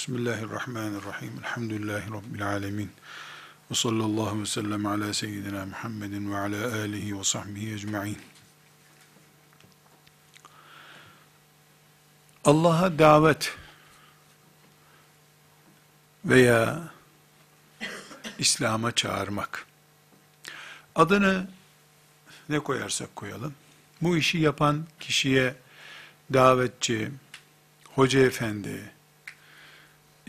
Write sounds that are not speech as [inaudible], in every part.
Bismillahirrahmanirrahim. Elhamdülillahi Rabbil alemin. Ve sallallahu ve sellem ala seyyidina Muhammedin ve ala alihi ve sahbihi ecma'in. Allah'a davet veya İslam'a çağırmak. Adını ne koyarsak koyalım. Bu işi yapan kişiye davetçi, hoca efendi,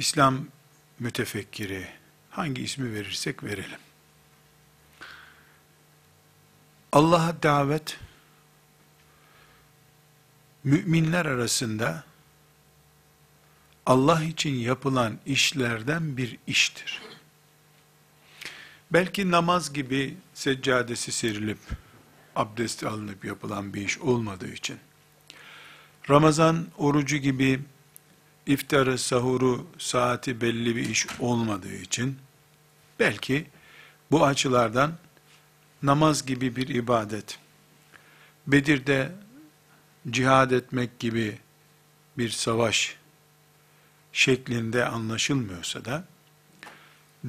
İslam mütefekkiri, hangi ismi verirsek verelim. Allah'a davet, müminler arasında Allah için yapılan işlerden bir iştir. Belki namaz gibi seccadesi serilip, abdest alınıp yapılan bir iş olmadığı için, Ramazan orucu gibi iftarı, sahuru, saati belli bir iş olmadığı için, belki bu açılardan namaz gibi bir ibadet, Bedir'de cihad etmek gibi bir savaş şeklinde anlaşılmıyorsa da,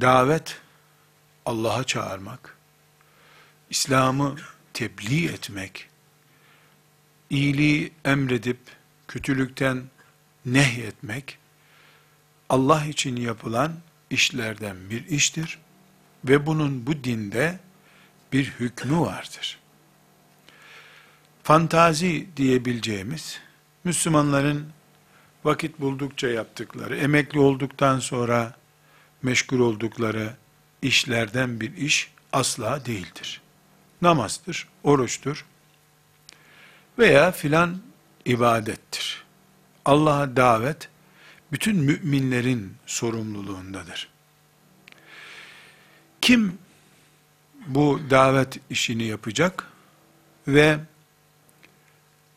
davet, Allah'a çağırmak, İslam'ı tebliğ etmek, iyiliği emredip, kötülükten nehyetmek, Allah için yapılan işlerden bir iştir ve bunun bu dinde bir hükmü vardır. Fantazi diyebileceğimiz, Müslümanların vakit buldukça yaptıkları, emekli olduktan sonra meşgul oldukları işlerden bir iş asla değildir. Namazdır, oruçtur veya filan ibadettir. Allah'a davet bütün müminlerin sorumluluğundadır. Kim bu davet işini yapacak ve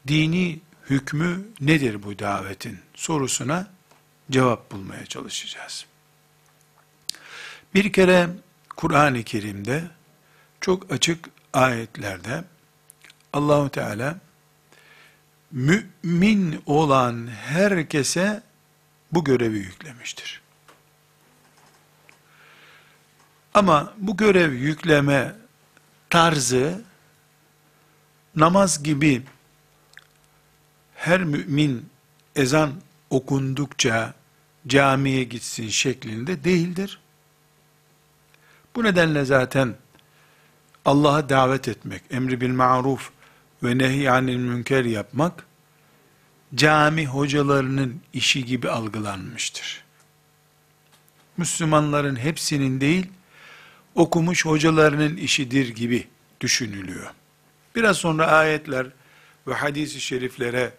dini hükmü nedir bu davetin sorusuna cevap bulmaya çalışacağız. Bir kere Kur'an-ı Kerim'de çok açık ayetlerde Allahu Teala mümin olan herkese bu görevi yüklemiştir. Ama bu görev yükleme tarzı namaz gibi her mümin ezan okundukça camiye gitsin şeklinde değildir. Bu nedenle zaten Allah'a davet etmek, emri bil maruf ve nehyanil münker yapmak, cami hocalarının işi gibi algılanmıştır. Müslümanların hepsinin değil, okumuş hocalarının işidir gibi düşünülüyor. Biraz sonra ayetler ve hadis-i şeriflere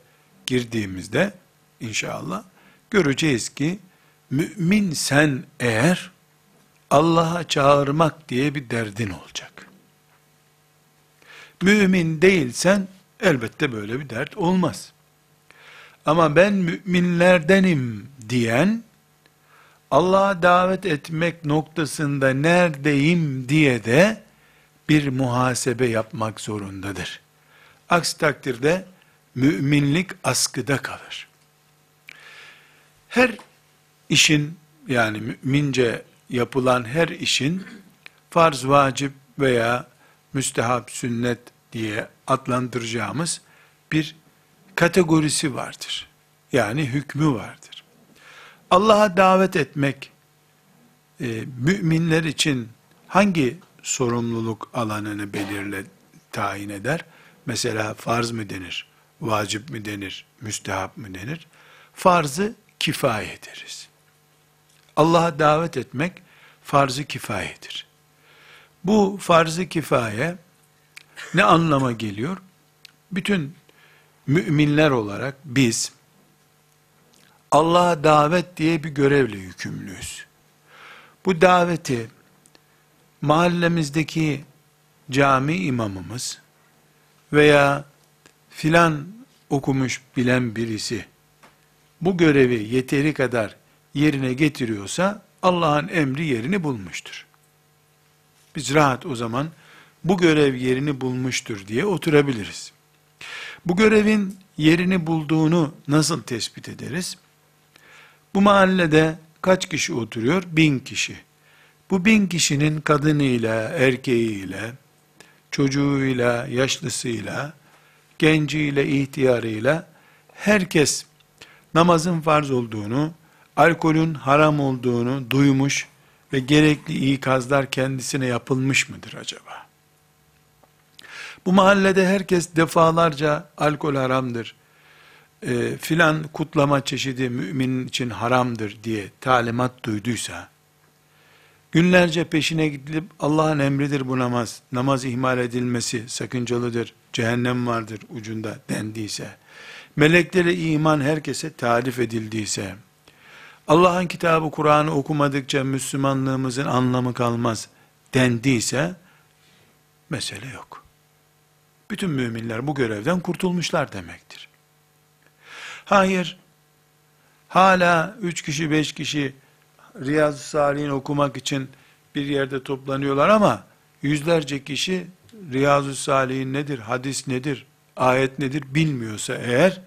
girdiğimizde inşallah göreceğiz ki mümin sen eğer Allah'a çağırmak diye bir derdin olacak. Mümin değilsen elbette böyle bir dert olmaz. Ama ben müminlerdenim diyen Allah'a davet etmek noktasında neredeyim diye de bir muhasebe yapmak zorundadır. Aksi takdirde müminlik askıda kalır. Her işin yani mümince yapılan her işin farz, vacip veya müstehap, sünnet diye adlandıracağımız bir kategorisi vardır. Yani hükmü vardır. Allah'a davet etmek e, müminler için hangi sorumluluk alanını belirle tayin eder? Mesela farz mı denir? Vacip mi denir? Müstehap mı denir? Farzı kifaye deriz. Allah'a davet etmek farz-ı kifayedir. Bu farz-ı kifaye ne anlama geliyor? Bütün müminler olarak biz Allah'a davet diye bir görevle yükümlüyüz. Bu daveti mahallemizdeki cami imamımız veya filan okumuş bilen birisi bu görevi yeteri kadar yerine getiriyorsa Allah'ın emri yerini bulmuştur. Biz rahat o zaman bu görev yerini bulmuştur diye oturabiliriz. Bu görevin yerini bulduğunu nasıl tespit ederiz? Bu mahallede kaç kişi oturuyor? Bin kişi. Bu bin kişinin kadınıyla, erkeğiyle, çocuğuyla, yaşlısıyla, genciyle, ihtiyarıyla herkes namazın farz olduğunu, alkolün haram olduğunu duymuş ve gerekli ikazlar kendisine yapılmış mıdır acaba? Bu mahallede herkes defalarca alkol haramdır, e, filan kutlama çeşidi müminin için haramdır diye talimat duyduysa, günlerce peşine gidilip Allah'ın emridir bu namaz, namaz ihmal edilmesi sakıncalıdır, cehennem vardır ucunda dendiyse, meleklere iman herkese tarif edildiyse, Allah'ın kitabı Kur'an'ı okumadıkça Müslümanlığımızın anlamı kalmaz dendiyse, mesele yok. Bütün müminler bu görevden kurtulmuşlar demektir. Hayır, hala üç kişi beş kişi Riyazu Salih'in okumak için bir yerde toplanıyorlar ama yüzlerce kişi Riyazu Salih'in nedir, hadis nedir, ayet nedir bilmiyorsa eğer,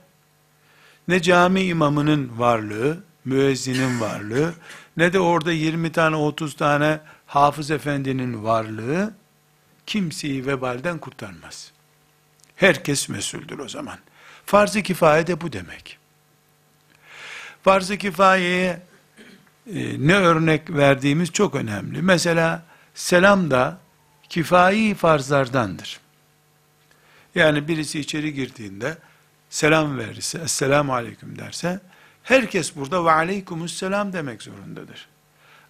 ne cami imamının varlığı, müezzinin varlığı, ne de orada 20 tane 30 tane hafız efendinin varlığı, kimseyi vebalden kurtarmaz. Herkes mesuldür o zaman. Farz-ı kifaye de bu demek. Farz-ı kifayeye e, ne örnek verdiğimiz çok önemli. Mesela selam da kifayi farzlardandır. Yani birisi içeri girdiğinde selam verirse, esselamu aleyküm derse, herkes burada ve aleykümüsselam demek zorundadır.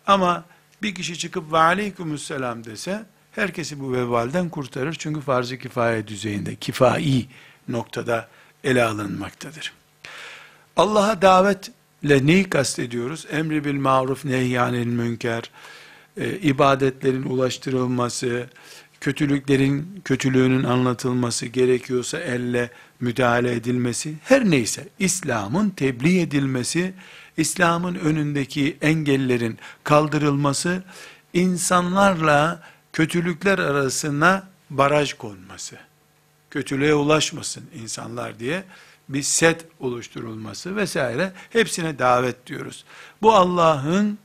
Ama bir kişi çıkıp ve aleykümüsselam dese, herkesi bu vebalden kurtarır. Çünkü farz-ı kifaye düzeyinde, kifai noktada ele alınmaktadır. Allah'a davetle neyi kastediyoruz? Emri bil maruf nehyanil münker, e, ibadetlerin ulaştırılması, kötülüklerin kötülüğünün anlatılması gerekiyorsa elle müdahale edilmesi, her neyse İslam'ın tebliğ edilmesi, İslam'ın önündeki engellerin kaldırılması, insanlarla kötülükler arasına baraj konması, kötülüğe ulaşmasın insanlar diye bir set oluşturulması vesaire hepsine davet diyoruz. Bu Allah'ın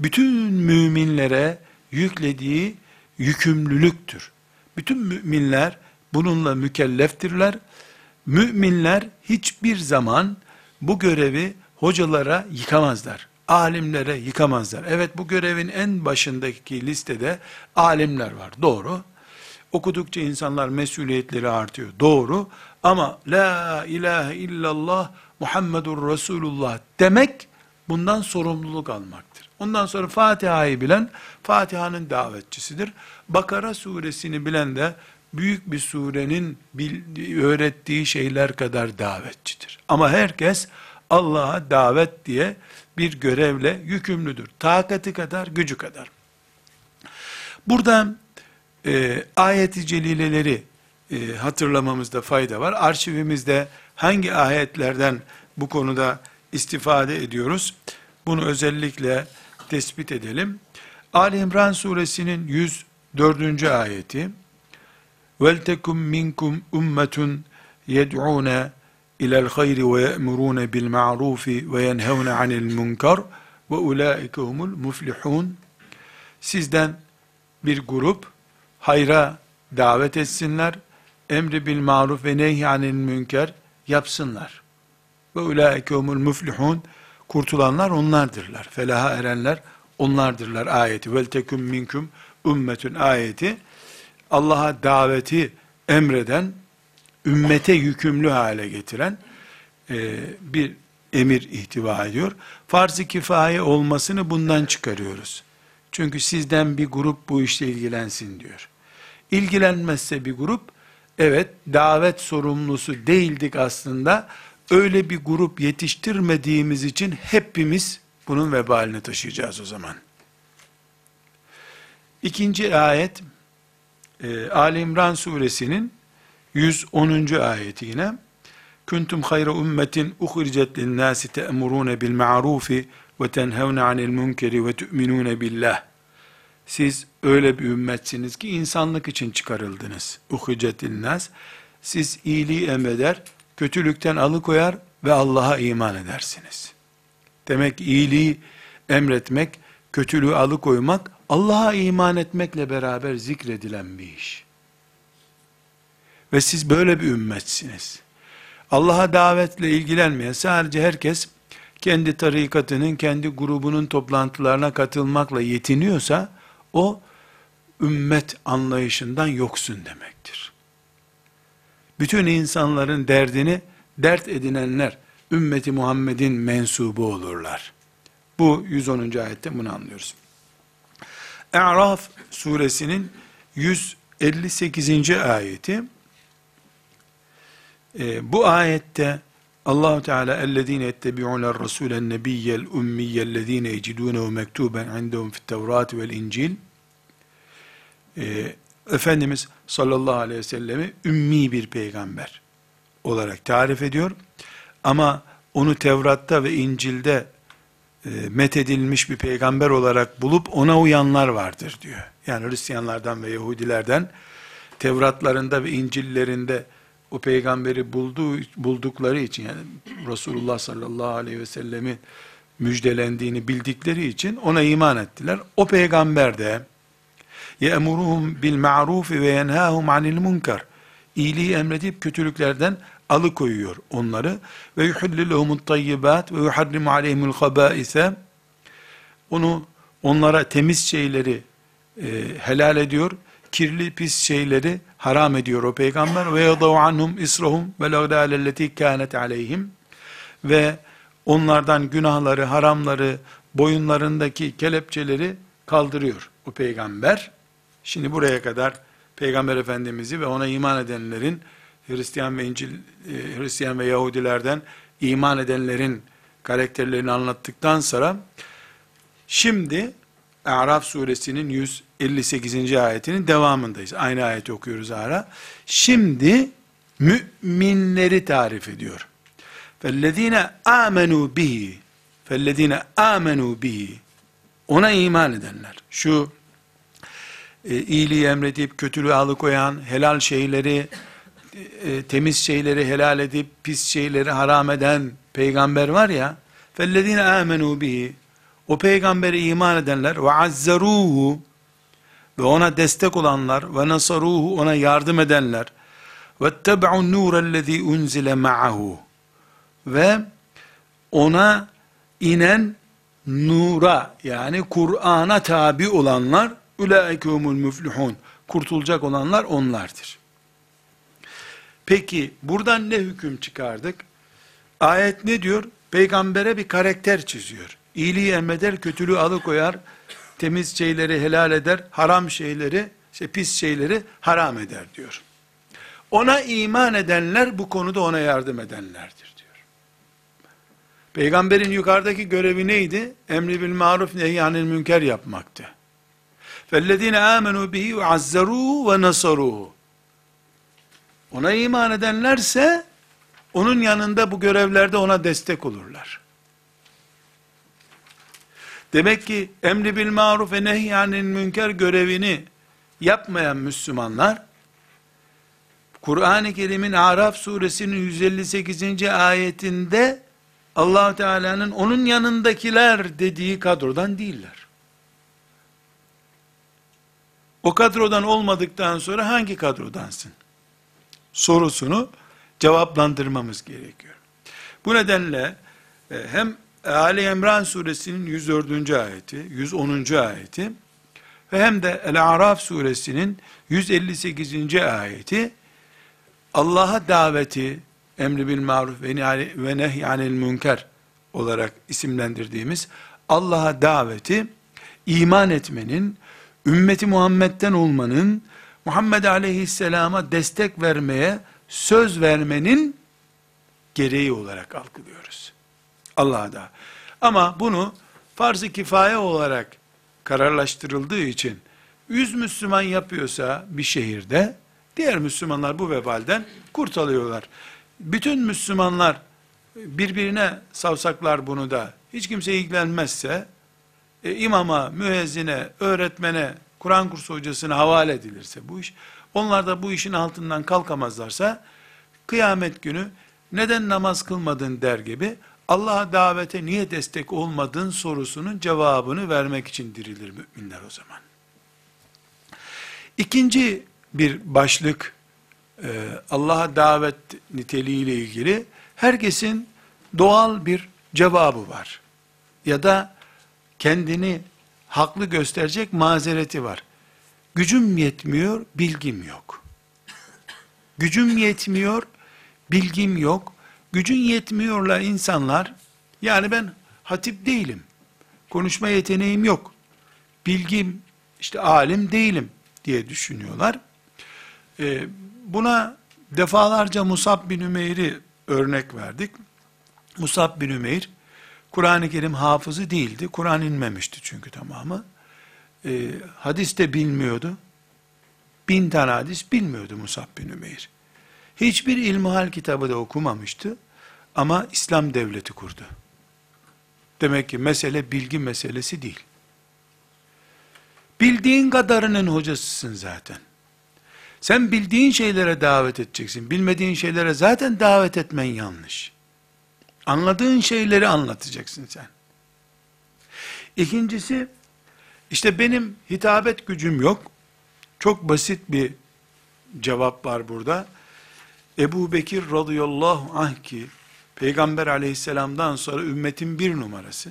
bütün müminlere yüklediği yükümlülüktür. Bütün müminler bununla mükelleftirler. Müminler hiçbir zaman bu görevi hocalara yıkamazlar. Alimlere yıkamazlar. Evet bu görevin en başındaki listede alimler var. Doğru. Okudukça insanlar mesuliyetleri artıyor. Doğru. Ama la ilahe illallah Muhammedur Resulullah demek bundan sorumluluk almaktır. Ondan sonra Fatiha'yı bilen Fatiha'nın davetçisidir. Bakara suresini bilen de büyük bir surenin öğrettiği şeyler kadar davetçidir. Ama herkes Allah'a davet diye bir görevle yükümlüdür. Takati kadar, gücü kadar. Burada e, ayet-i celileleri e, hatırlamamızda fayda var. Arşivimizde hangi ayetlerden bu konuda istifade ediyoruz? Bunu özellikle tespit edelim. Ali İmran suresinin 104. ayeti وَلْتَكُمْ مِنْكُمْ اُمَّةٌ يَدْعُونَ اِلَى الْخَيْرِ وَيَأْمُرُونَ بِالْمَعْرُوفِ وَيَنْهَوْنَ عَنِ الْمُنْكَرِ وَاُولَٰئِكَ هُمُ الْمُفْلِحُونَ Sizden bir grup hayra davet etsinler, emri bil maruf ve nehyanil münker yapsınlar. Ve ulaike humul muflihun kurtulanlar onlardırlar. Felaha erenler onlardırlar ayeti. Vel teküm minkum ümmetün ayeti Allah'a daveti emreden, ümmete yükümlü hale getiren e, bir emir ihtiva ediyor. Farz-ı kifaye olmasını bundan çıkarıyoruz. Çünkü sizden bir grup bu işle ilgilensin diyor. İlgilenmezse bir grup, evet davet sorumlusu değildik aslında, öyle bir grup yetiştirmediğimiz için hepimiz bunun vebalini taşıyacağız o zaman. İkinci ayet, e, Ali İmran suresinin 110. ayeti yine, Kuntum hayra ummetin uhricet linnâsi te'murûne bil ma'rufi ve tenhevne anil munkeri ve tu'minûne billah. Siz öyle bir ümmetsiniz ki insanlık için çıkarıldınız. Uhricet linnâs. Siz iyiliği emreder, kötülükten alıkoyar ve Allah'a iman edersiniz. Demek iyiliği emretmek, kötülüğü alıkoymak, Allah'a iman etmekle beraber zikredilen bir iş. Ve siz böyle bir ümmetsiniz. Allah'a davetle ilgilenmeyen sadece herkes kendi tarikatının, kendi grubunun toplantılarına katılmakla yetiniyorsa o ümmet anlayışından yoksun demektir. Bütün insanların derdini dert edinenler ümmeti Muhammed'in mensubu olurlar. Bu 110. ayette bunu anlıyoruz. E'raf suresinin 158. ayeti e, bu ayette Allahu Teala ellezine ettebi'uner rasulen nebiyyel ummiyellezine yecidunehu mektuben indehum fit Tevrat vel İncil e, Efendimiz sallallahu aleyhi ve sellemi ümmi bir peygamber olarak tarif ediyor. Ama onu Tevrat'ta ve İncil'de e, methedilmiş bir peygamber olarak bulup ona uyanlar vardır diyor. Yani Hristiyanlardan ve Yahudilerden Tevratlarında ve İncillerinde o peygamberi bulduğu, buldukları için yani Resulullah sallallahu aleyhi ve sellemin müjdelendiğini bildikleri için ona iman ettiler. O peygamber de ye'muruhum bil ma'ruf ve yenhahum anil munkar. İyiliği emredip kötülüklerden alıkoyuyor onları. Ve yuhillu lehumut tayyibat ve yuharrimu aleyhimul habaise onu onlara temiz şeyleri e, helal ediyor. Kirli pis şeyleri haram ediyor o peygamber. Ve yadav anhum israhum ve lagdalelleti kânet aleyhim. Ve onlardan günahları, haramları, boyunlarındaki kelepçeleri kaldırıyor o peygamber. Şimdi buraya kadar peygamber efendimizi ve ona iman edenlerin Hristiyan ve İncil e, Hristiyan ve Yahudilerden iman edenlerin karakterlerini anlattıktan sonra şimdi Araf suresinin 158. ayetinin devamındayız. Aynı ayeti okuyoruz ara. Şimdi müminleri tarif ediyor. فَالَّذ۪ينَ آمَنُوا bihi فَالَّذ۪ينَ آمَنُوا bihi Ona iman edenler. Şu e, iyiliği emredip kötülüğü alıkoyan, helal şeyleri, e, temiz şeyleri helal edip pis şeyleri haram eden peygamber var ya, فَالَّذ۪ينَ آمَنُوا bihi o peygambere iman edenler ve azzaruhu ve ona destek olanlar ve nasaruhu ona yardım edenler ve tebe'un nurellezî unzile ma'ahu ve ona inen nura yani Kur'an'a tabi olanlar ulaikhumul müflihun kurtulacak olanlar onlardır. Peki buradan ne hüküm çıkardık? Ayet ne diyor? Peygambere bir karakter çiziyor. İyiliği emreder, kötülüğü alıkoyar, temiz şeyleri helal eder, haram şeyleri, işte pis şeyleri haram eder diyor. Ona iman edenler bu konuda ona yardım edenlerdir diyor. Peygamberin yukarıdaki görevi neydi? Emri bil maruf nehyanil münker yapmaktı. فَالَّذ۪ينَ آمَنُوا بِهِ وَعَزَّرُوهُ وَنَصَرُوهُ ona iman edenlerse, onun yanında bu görevlerde ona destek olurlar. Demek ki emri bil maruf ve nehyanil münker görevini yapmayan Müslümanlar, Kur'an-ı Kerim'in Araf suresinin 158. ayetinde allah Teala'nın onun yanındakiler dediği kadrodan değiller. O kadrodan olmadıktan sonra hangi kadrodansın? Sorusunu cevaplandırmamız gerekiyor. Bu nedenle e, hem Ali İmran suresinin 104. ayeti, 110. ayeti ve hem de El-Araf suresinin 158. ayeti Allah'a daveti emri bil maruf ve nehyanil münker olarak isimlendirdiğimiz Allah'a daveti iman etmenin, ümmeti Muhammed'den olmanın, Muhammed aleyhisselama destek vermeye söz vermenin gereği olarak algılıyoruz. Allah'a da. Ama bunu farz-ı kifaye olarak kararlaştırıldığı için 100 Müslüman yapıyorsa bir şehirde diğer Müslümanlar bu vebalden kurtuluyorlar. Bütün Müslümanlar birbirine savsaklar bunu da hiç kimse ilgilenmezse e, imama, müezzine, öğretmene, Kur'an kursu hocasına havale edilirse bu iş, onlar da bu işin altından kalkamazlarsa kıyamet günü neden namaz kılmadın der gibi Allah'a davete niye destek olmadın sorusunun cevabını vermek için dirilir müminler o zaman. İkinci bir başlık e, Allah'a davet niteliğiyle ilgili herkesin doğal bir cevabı var. Ya da kendini haklı gösterecek mazereti var. Gücüm yetmiyor, bilgim yok. Gücüm yetmiyor, bilgim yok. Gücün yetmiyorlar insanlar, yani ben hatip değilim, konuşma yeteneğim yok, bilgim, işte alim değilim diye düşünüyorlar. Ee, buna defalarca Musab bin Ümeyr'i örnek verdik. Musab bin Ümeyr, Kur'an-ı Kerim hafızı değildi. Kur'an inmemişti çünkü tamamı. Ee, hadis de bilmiyordu. Bin tane hadis bilmiyordu Musab bin Ümeyr. Hiçbir ilmihal kitabı da okumamıştı. Ama İslam devleti kurdu. Demek ki mesele bilgi meselesi değil. Bildiğin kadarının hocasısın zaten. Sen bildiğin şeylere davet edeceksin. Bilmediğin şeylere zaten davet etmen yanlış. Anladığın şeyleri anlatacaksın sen. İkincisi, işte benim hitabet gücüm yok. Çok basit bir cevap var burada. Ebu Bekir radıyallahu anh ki, Peygamber aleyhisselamdan sonra ümmetin bir numarası,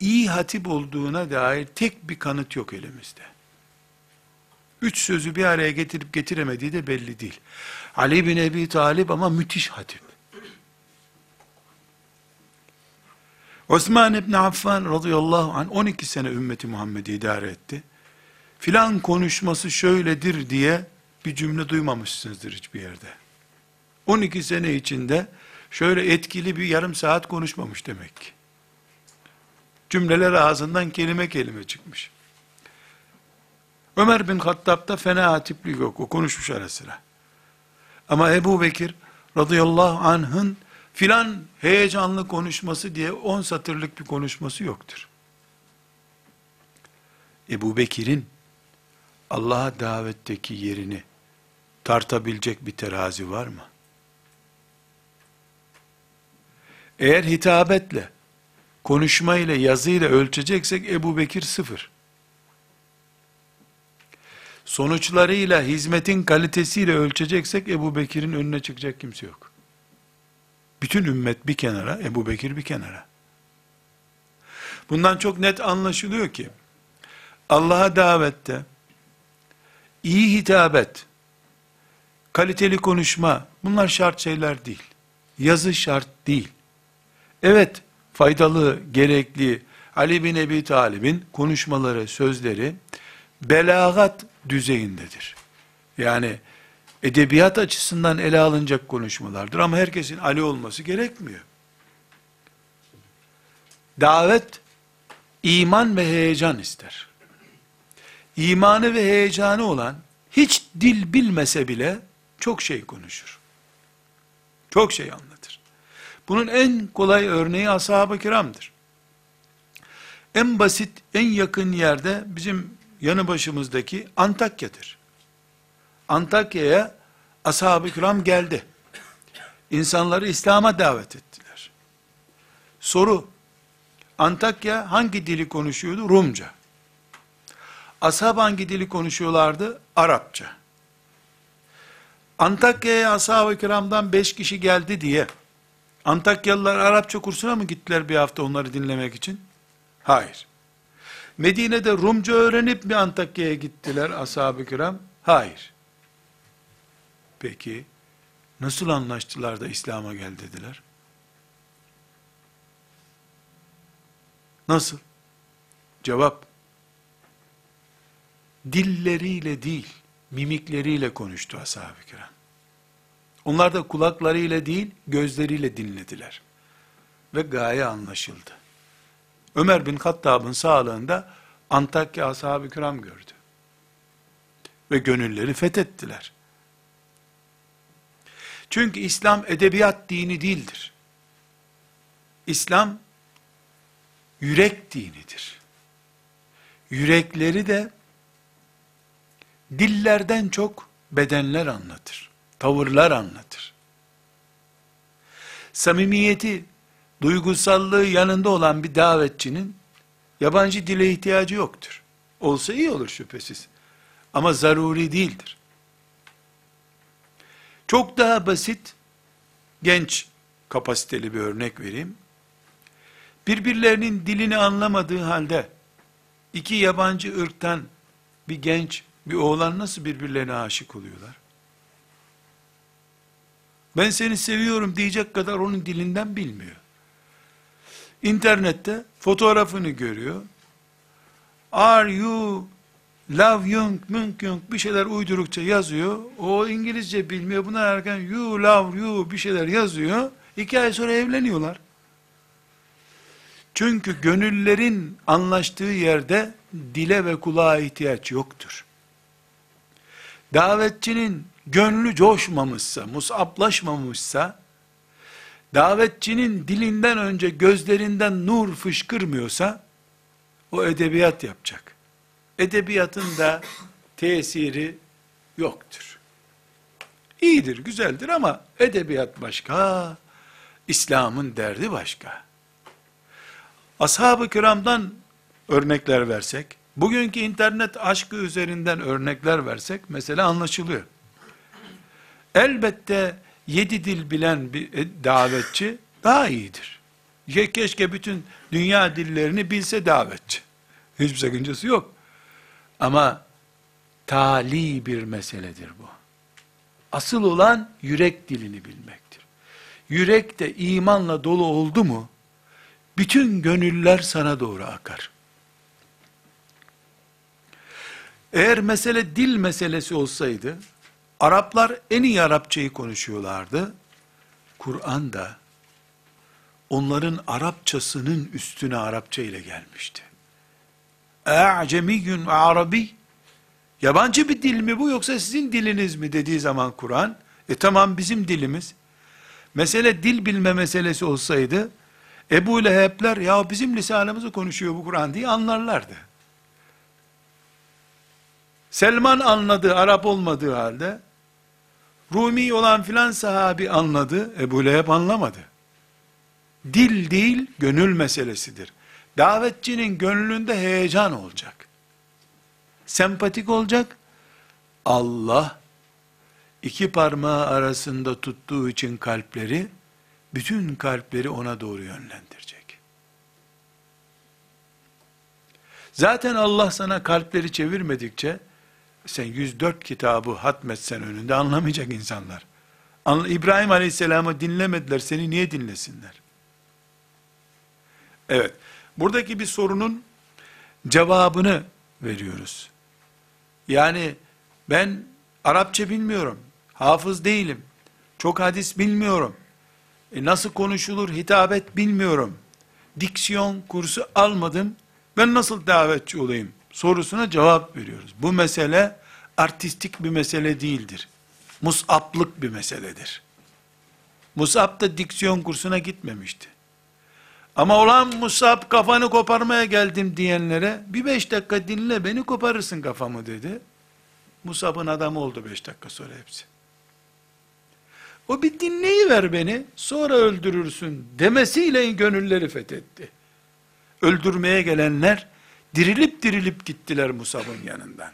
iyi hatip olduğuna dair tek bir kanıt yok elimizde. Üç sözü bir araya getirip getiremediği de belli değil. Ali bin Ebi Talip ama müthiş hatip. Osman İbni Affan radıyallahu anh 12 sene ümmeti Muhammed'i idare etti. Filan konuşması şöyledir diye bir cümle duymamışsınızdır hiçbir yerde. 12 sene içinde şöyle etkili bir yarım saat konuşmamış demek ki. Cümleler ağzından kelime kelime çıkmış. Ömer bin Hattab'da fena hatiplik yok. O konuşmuş ara sıra. Ama Ebu Bekir radıyallahu anh'ın filan heyecanlı konuşması diye on satırlık bir konuşması yoktur. Ebu Bekir'in Allah'a davetteki yerini tartabilecek bir terazi var mı? Eğer hitabetle, konuşmayla, yazıyla ölçeceksek Ebu Bekir sıfır. Sonuçlarıyla, hizmetin kalitesiyle ölçeceksek Ebu Bekir'in önüne çıkacak kimse yok. Bütün ümmet bir kenara, Ebu Bekir bir kenara. Bundan çok net anlaşılıyor ki, Allah'a davette, iyi hitabet, kaliteli konuşma, bunlar şart şeyler değil. Yazı şart değil. Evet, faydalı, gerekli, Ali bin Ebi Talib'in konuşmaları, sözleri, belagat düzeyindedir. Yani, edebiyat açısından ele alınacak konuşmalardır ama herkesin Ali olması gerekmiyor. Davet, iman ve heyecan ister. İmanı ve heyecanı olan, hiç dil bilmese bile, çok şey konuşur. Çok şey anlatır. Bunun en kolay örneği ashab-ı kiramdır. En basit, en yakın yerde bizim yanı başımızdaki Antakya'dır. Antakya'ya ashab-ı kiram geldi. İnsanları İslam'a davet ettiler. Soru, Antakya hangi dili konuşuyordu? Rumca. Ashab hangi dili konuşuyorlardı? Arapça. Antakya'ya ashab-ı kiramdan beş kişi geldi diye, Antakyalılar Arapça kursuna mı gittiler bir hafta onları dinlemek için? Hayır. Medine'de Rumca öğrenip mi Antakya'ya gittiler ashab-ı kiram? Hayır. Peki, nasıl anlaştılar da İslam'a gel dediler? Nasıl? Cevap, dilleriyle değil, mimikleriyle konuştu ashab-ı kiram. Onlar da kulaklarıyla değil, gözleriyle dinlediler. Ve gaye anlaşıldı. Ömer bin Hattab'ın sağlığında Antakya ashab-ı kiram gördü. Ve gönülleri fethettiler. Çünkü İslam edebiyat dini değildir. İslam yürek dinidir. Yürekleri de dillerden çok bedenler anlatır. Tavırlar anlatır. Samimiyeti duygusallığı yanında olan bir davetçinin yabancı dile ihtiyacı yoktur. Olsa iyi olur şüphesiz. Ama zaruri değildir. Çok daha basit, genç kapasiteli bir örnek vereyim. Birbirlerinin dilini anlamadığı halde iki yabancı ırktan bir genç, bir oğlan nasıl birbirlerine aşık oluyorlar? Ben seni seviyorum diyecek kadar onun dilinden bilmiyor. İnternette fotoğrafını görüyor. Are you love young, münk young bir şeyler uydurukça yazıyor. O İngilizce bilmiyor. Buna erken you love you bir şeyler yazıyor. İki ay sonra evleniyorlar. Çünkü gönüllerin anlaştığı yerde dile ve kulağa ihtiyaç yoktur. Davetçinin gönlü coşmamışsa, musaplaşmamışsa, davetçinin dilinden önce gözlerinden nur fışkırmıyorsa, o edebiyat yapacak. Edebiyatın da tesiri yoktur. İyidir, güzeldir ama edebiyat başka, İslam'ın derdi başka. Ashab-ı kiramdan örnekler versek, bugünkü internet aşkı üzerinden örnekler versek, mesela anlaşılıyor. Elbette yedi dil bilen bir e, davetçi daha iyidir. Keşke bütün dünya dillerini bilse davetçi. Hiçbir sakıncası yok. Ama tali bir meseledir bu. Asıl olan yürek dilini bilmektir. Yürek de imanla dolu oldu mu, bütün gönüller sana doğru akar. Eğer mesele dil meselesi olsaydı, Araplar en iyi Arapçayı konuşuyorlardı. Kur'an da onların Arapçasının üstüne Arapça ile gelmişti. Ve arabi Yabancı bir dil mi bu yoksa sizin diliniz mi dediği zaman Kur'an, e tamam bizim dilimiz. Mesele dil bilme meselesi olsaydı, Ebu Leheb'ler ya bizim lisanımızı konuşuyor bu Kur'an diye anlarlardı. Selman anladı Arap olmadığı halde, Rumi olan filan sahabi anladı, Ebu Leheb anlamadı. Dil değil, gönül meselesidir. Davetçinin gönlünde heyecan olacak. Sempatik olacak. Allah, iki parmağı arasında tuttuğu için kalpleri, bütün kalpleri ona doğru yönlendirecek. Zaten Allah sana kalpleri çevirmedikçe, sen 104 kitabı hatmetsen önünde anlamayacak insanlar. İbrahim Aleyhisselam'ı dinlemediler, seni niye dinlesinler? Evet, buradaki bir sorunun cevabını veriyoruz. Yani ben Arapça bilmiyorum, hafız değilim, çok hadis bilmiyorum, e nasıl konuşulur hitabet bilmiyorum, diksiyon kursu almadım, ben nasıl davetçi olayım sorusuna cevap veriyoruz. Bu mesele artistik bir mesele değildir. Musaplık bir meseledir. Musab da diksiyon kursuna gitmemişti. Ama olan Musab kafanı koparmaya geldim diyenlere bir beş dakika dinle beni koparırsın kafamı dedi. Musab'ın adamı oldu beş dakika sonra hepsi. O bir dinleyi ver beni sonra öldürürsün demesiyle gönülleri fethetti. Öldürmeye gelenler dirilip dirilip gittiler Musab'ın yanından.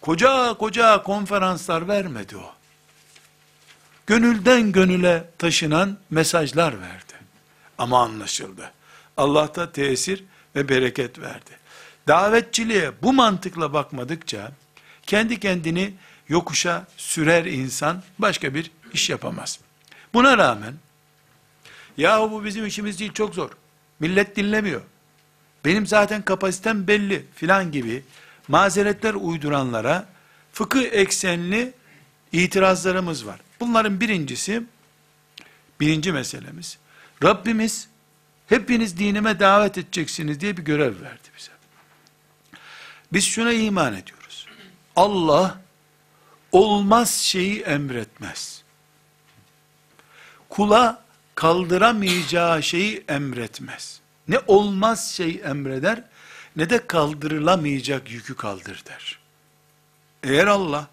Koca koca konferanslar vermedi o. Gönülden gönüle taşınan mesajlar verdi. Ama anlaşıldı. Allah da tesir ve bereket verdi. Davetçiliğe bu mantıkla bakmadıkça kendi kendini yokuşa sürer insan başka bir iş yapamaz. Buna rağmen yahu bu bizim işimiz değil çok zor. Millet dinlemiyor. Benim zaten kapasitem belli filan gibi mazeretler uyduranlara fıkıh eksenli itirazlarımız var. Bunların birincisi birinci meselemiz Rabbimiz hepiniz dinime davet edeceksiniz diye bir görev verdi bize. Biz şuna iman ediyoruz. Allah olmaz şeyi emretmez. Kula kaldıramayacağı şeyi emretmez. Ne olmaz şey emreder ne de kaldırılamayacak yükü kaldır der. Eğer Allah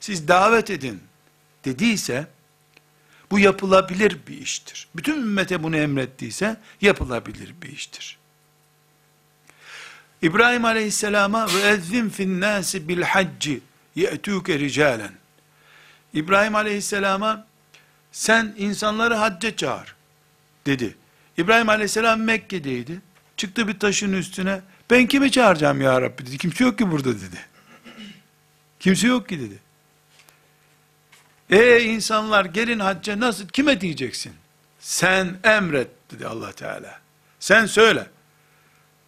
siz davet edin dediyse Bu yapılabilir bir iştir. Bütün ümmete bunu emrettiyse yapılabilir bir iştir. İbrahim Aleyhisselam'a ve ezzin fin nasi bil hacci ye'tuke ricalen. İbrahim Aleyhisselam'a sen insanları hacca çağır dedi. İbrahim Aleyhisselam Mekke'deydi. Çıktı bir taşın üstüne. Ben kimi çağıracağım ya Rabbi dedi. Kimse yok ki burada dedi. Kimse yok ki dedi. E insanlar gelin hacca nasıl kime diyeceksin? Sen emret dedi Allah Teala. Sen söyle.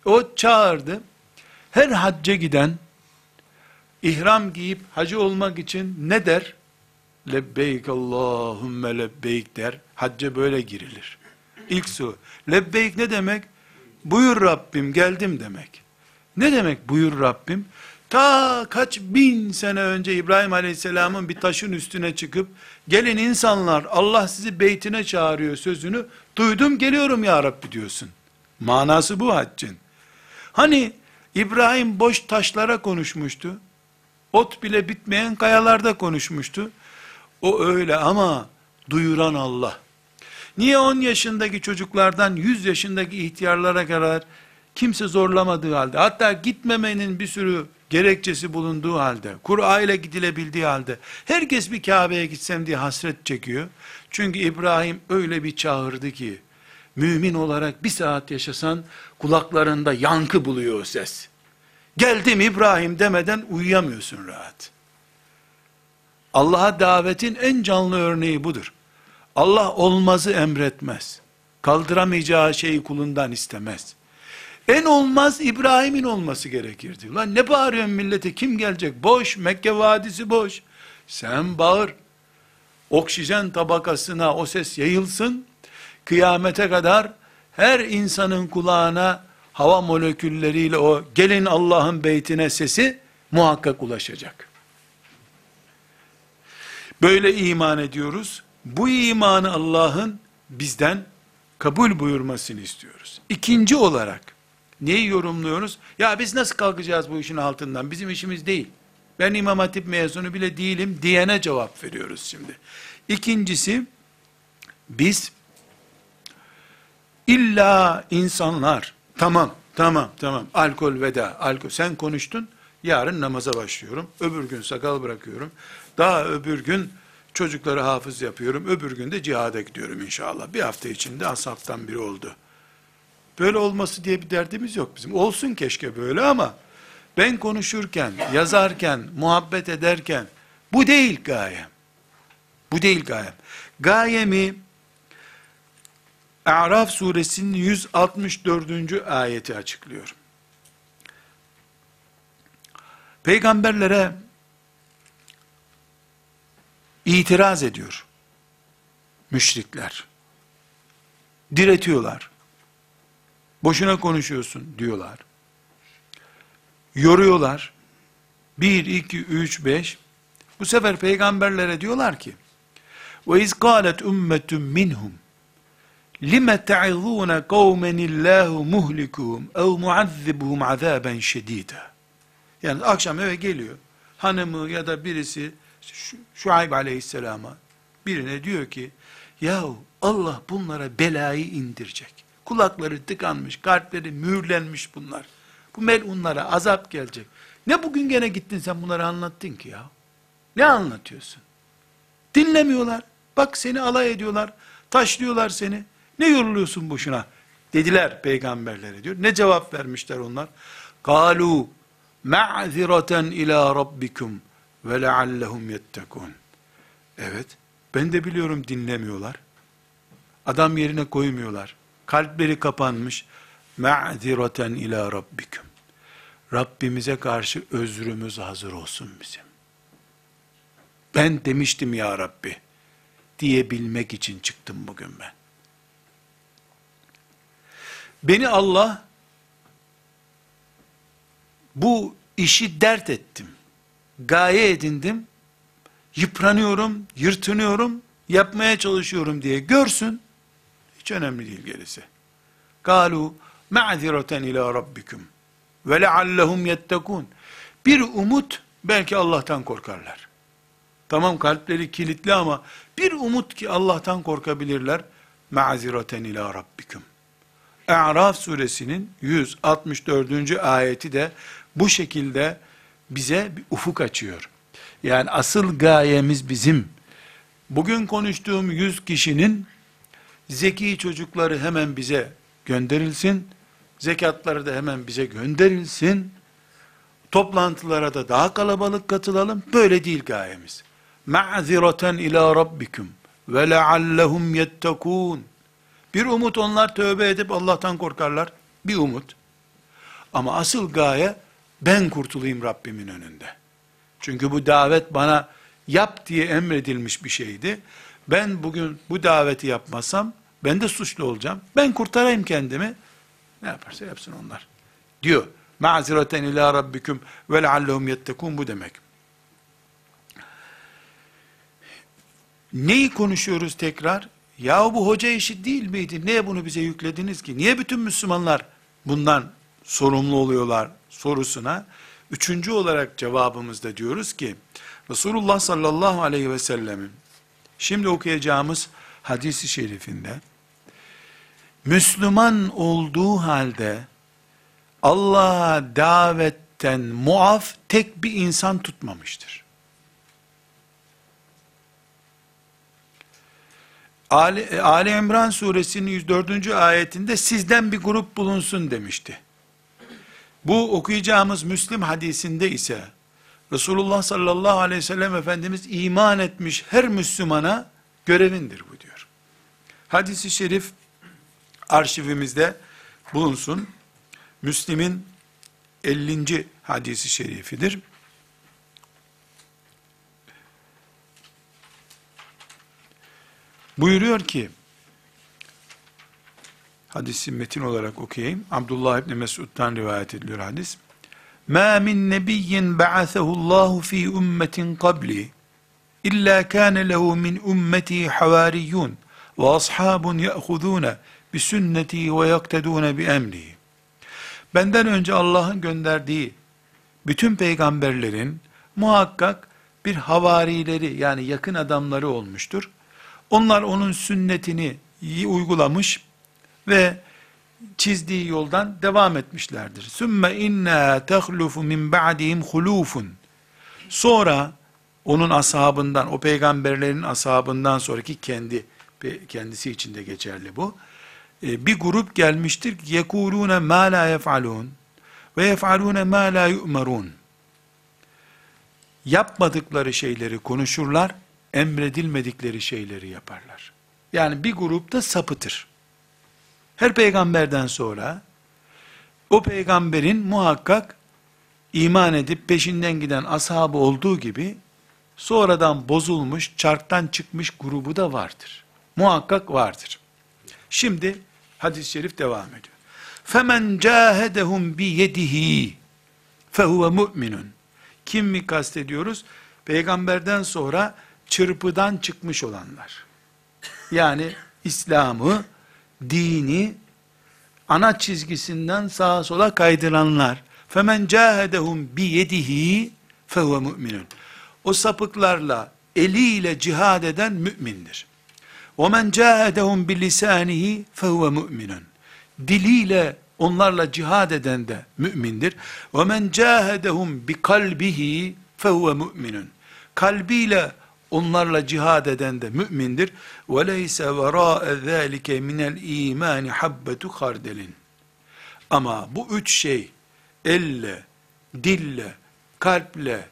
O çağırdı. Her hacca giden ihram giyip hacı olmak için ne der? Lebbeyk Allahümme lebbeyk der. Hacca böyle girilir. İlk su. Lebbeyk ne demek? Buyur Rabbim geldim demek. Ne demek buyur Rabbim? Ta kaç bin sene önce İbrahim Aleyhisselam'ın bir taşın üstüne çıkıp gelin insanlar Allah sizi beytine çağırıyor sözünü duydum geliyorum ya Rabbi diyorsun. Manası bu haccın. Hani İbrahim boş taşlara konuşmuştu. Ot bile bitmeyen kayalarda konuşmuştu. O öyle ama duyuran Allah. Niye 10 yaşındaki çocuklardan 100 yaşındaki ihtiyarlara kadar kimse zorlamadığı halde, hatta gitmemenin bir sürü gerekçesi bulunduğu halde, Kur'a ile gidilebildiği halde, herkes bir Kabe'ye gitsem diye hasret çekiyor. Çünkü İbrahim öyle bir çağırdı ki, mümin olarak bir saat yaşasan, kulaklarında yankı buluyor o ses. Geldim İbrahim demeden uyuyamıyorsun rahat. Allah'a davetin en canlı örneği budur. Allah olmazı emretmez. Kaldıramayacağı şeyi kulundan istemez. En olmaz İbrahim'in olması gerekirdi. Lan ne bağırıyorsun millete kim gelecek? Boş Mekke vadisi boş. Sen bağır. Oksijen tabakasına o ses yayılsın. Kıyamete kadar her insanın kulağına hava molekülleriyle o gelin Allah'ın beytine sesi muhakkak ulaşacak. Böyle iman ediyoruz. Bu imanı Allah'ın bizden kabul buyurmasını istiyoruz. İkinci olarak neyi yorumluyoruz? Ya biz nasıl kalkacağız bu işin altından? Bizim işimiz değil. Ben İmam Hatip mezunu bile değilim diyene cevap veriyoruz şimdi. İkincisi biz illa insanlar tamam tamam tamam alkol veda alkol sen konuştun yarın namaza başlıyorum öbür gün sakal bırakıyorum daha öbür gün çocukları hafız yapıyorum. Öbür gün de cihada gidiyorum inşallah. Bir hafta içinde asaptan biri oldu. Böyle olması diye bir derdimiz yok bizim. Olsun keşke böyle ama ben konuşurken, yazarken, muhabbet ederken bu değil gayem. Bu değil gayem. Gayemi A'raf suresinin 164. ayeti açıklıyor. Peygamberlere itiraz ediyor. Müşrikler. Diretiyorlar. Boşuna konuşuyorsun diyorlar. Yoruyorlar. Bir, iki, üç, beş. Bu sefer peygamberlere diyorlar ki, iz kâlet ümmetun minhum, lime te'izûne kavmen illâhu muhlikuhum, ev muazzibuhum azâben şedîdâ. Yani akşam eve geliyor, hanımı ya da birisi, şu, Şuayb aleyhisselama birine diyor ki, yahu Allah bunlara belayı indirecek. Kulakları tıkanmış, kalpleri mühürlenmiş bunlar. Bu melunlara azap gelecek. Ne bugün gene gittin sen bunları anlattın ki ya? Ne anlatıyorsun? Dinlemiyorlar. Bak seni alay ediyorlar. Taşlıyorlar seni. Ne yoruluyorsun boşuna? Dediler peygamberlere diyor. Ne cevap vermişler onlar? Kalu ma'zireten ila rabbikum ve leallehum yettekun. Evet, ben de biliyorum dinlemiyorlar. Adam yerine koymuyorlar. Kalpleri kapanmış. Ma'zireten ila rabbikum. Rabbimize karşı özrümüz hazır olsun bizim. Ben demiştim ya Rabbi diyebilmek için çıktım bugün ben. Beni Allah bu işi dert ettim gaye edindim, yıpranıyorum, yırtınıyorum, yapmaya çalışıyorum diye görsün, hiç önemli değil gerisi. Galu ma'zireten ila rabbikum ve leallehum yettekun. Bir umut belki Allah'tan korkarlar. Tamam kalpleri kilitli ama bir umut ki Allah'tan korkabilirler. Ma'ziraten ila rabbikum. A'raf suresinin 164. ayeti de bu şekilde bize bir ufuk açıyor. Yani asıl gayemiz bizim. Bugün konuştuğum 100 kişinin zeki çocukları hemen bize gönderilsin. Zekatları da hemen bize gönderilsin. Toplantılara da daha kalabalık katılalım. Böyle değil gayemiz. Ma'ziraten ila rabbikum ve leallehum yettekûn. Bir umut onlar tövbe edip Allah'tan korkarlar. Bir umut. Ama asıl gaye ben kurtulayım Rabbimin önünde. Çünkü bu davet bana yap diye emredilmiş bir şeydi. Ben bugün bu daveti yapmasam ben de suçlu olacağım. Ben kurtarayım kendimi. Ne yaparsa yapsın onlar. Diyor. Ma'zireten ila rabbikum ve leallehum yettekun bu demek. Neyi konuşuyoruz tekrar? Ya bu hoca işi değil miydi? Niye bunu bize yüklediniz ki? Niye bütün Müslümanlar bundan sorumlu oluyorlar sorusuna? Üçüncü olarak cevabımızda diyoruz ki, Resulullah sallallahu aleyhi ve sellemin, şimdi okuyacağımız hadisi şerifinde, Müslüman olduğu halde, Allah'a davetten muaf tek bir insan tutmamıştır. Ali, Ali İmran suresinin 104. ayetinde sizden bir grup bulunsun demişti. Bu okuyacağımız Müslim hadisinde ise Resulullah sallallahu aleyhi ve sellem Efendimiz iman etmiş her Müslümana görevindir bu diyor. Hadisi şerif arşivimizde bulunsun. Müslim'in 50. hadisi şerifidir. Buyuruyor ki, hadisi metin olarak okuyayım. Abdullah İbni Mesud'dan rivayet ediliyor hadis. مَا مِنْ نَبِيٍّ بَعَثَهُ اللّٰهُ ف۪ي اُمَّةٍ قَبْلِ اِلَّا كَانَ لَهُ مِنْ اُمَّتِي حَوَارِيُّونَ وَأَصْحَابٌ يَأْخُذُونَ بِسُنَّتِي وَيَقْتَدُونَ بِأَمْرِهِ Benden önce Allah'ın gönderdiği bütün peygamberlerin muhakkak bir havarileri yani yakın adamları olmuştur. Onlar onun sünnetini iyi uygulamış ve çizdiği yoldan devam etmişlerdir. Sümme inna tehlufu min ba'dihim hulufun. Sonra onun ashabından, o peygamberlerin ashabından sonraki kendi kendisi için de geçerli bu. E, bir grup gelmiştir ki yekulune ma la yef'alun ve yef'alune ma la yu'marun. Yapmadıkları şeyleri konuşurlar, emredilmedikleri şeyleri yaparlar. Yani bir grupta sapıtır. Her peygamberden sonra o peygamberin muhakkak iman edip peşinden giden ashabı olduğu gibi sonradan bozulmuş, çarktan çıkmış grubu da vardır. Muhakkak vardır. Şimdi hadis-i şerif devam ediyor. Femen cahedehum bi yedihi fehuve mu'minun. Kim mi kastediyoruz? Peygamberden sonra çırpıdan çıkmış olanlar. Yani İslam'ı, dini ana çizgisinden sağa sola kaydıranlar femen cahedehum bi yedihi fehuve mu'minun. O sapıklarla eliyle cihad eden mümindir. Ve men cahedehum bi lisanihi fehuve mu'minun. Diliyle onlarla cihad eden de mümindir. Ve men cahedehum bi kalbihi fehuve mu'minun. Kalbiyle onlarla cihad eden de mümindir. وَلَيْسَ وَرَاءَ ذَٰلِكَ مِنَ الْا۪يمَانِ حَبَّةُ خَرْدَلٍ Ama bu üç şey, elle, dille, kalple,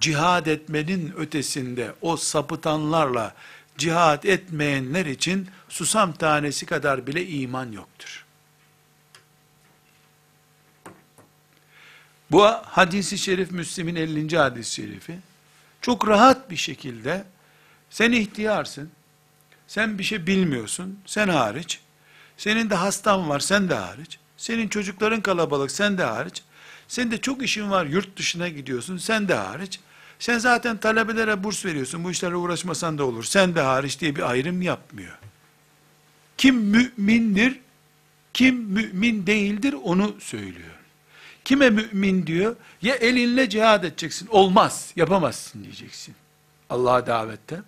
cihad etmenin ötesinde o sapıtanlarla cihad etmeyenler için susam tanesi kadar bile iman yoktur. Bu hadisi şerif Müslim'in 50. hadis-i şerifi çok rahat bir şekilde sen ihtiyarsın, sen bir şey bilmiyorsun, sen hariç, senin de hastan var, sen de hariç, senin çocukların kalabalık, sen de hariç, senin de çok işin var, yurt dışına gidiyorsun, sen de hariç, sen zaten talebelere burs veriyorsun, bu işlerle uğraşmasan da olur, sen de hariç diye bir ayrım yapmıyor. Kim mümindir, kim mümin değildir onu söylüyor. Kime mümin diyor? Ya elinle cihad edeceksin, olmaz, yapamazsın diyeceksin. Allah'a davette.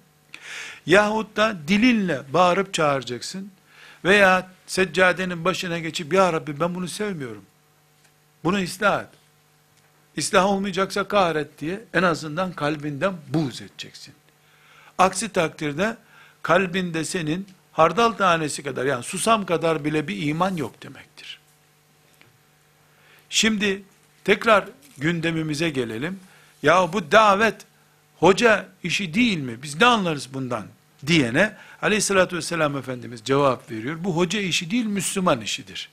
Yahut da dilinle bağırıp çağıracaksın. Veya seccadenin başına geçip ya Rabbi ben bunu sevmiyorum. Bunu ıslah et. İslah olmayacaksa kahret diye en azından kalbinden buğz edeceksin. Aksi takdirde kalbinde senin hardal tanesi kadar yani susam kadar bile bir iman yok demektir. Şimdi tekrar gündemimize gelelim. Ya bu davet hoca işi değil mi? Biz ne anlarız bundan? Diyene aleyhissalatü vesselam Efendimiz cevap veriyor. Bu hoca işi değil Müslüman işidir.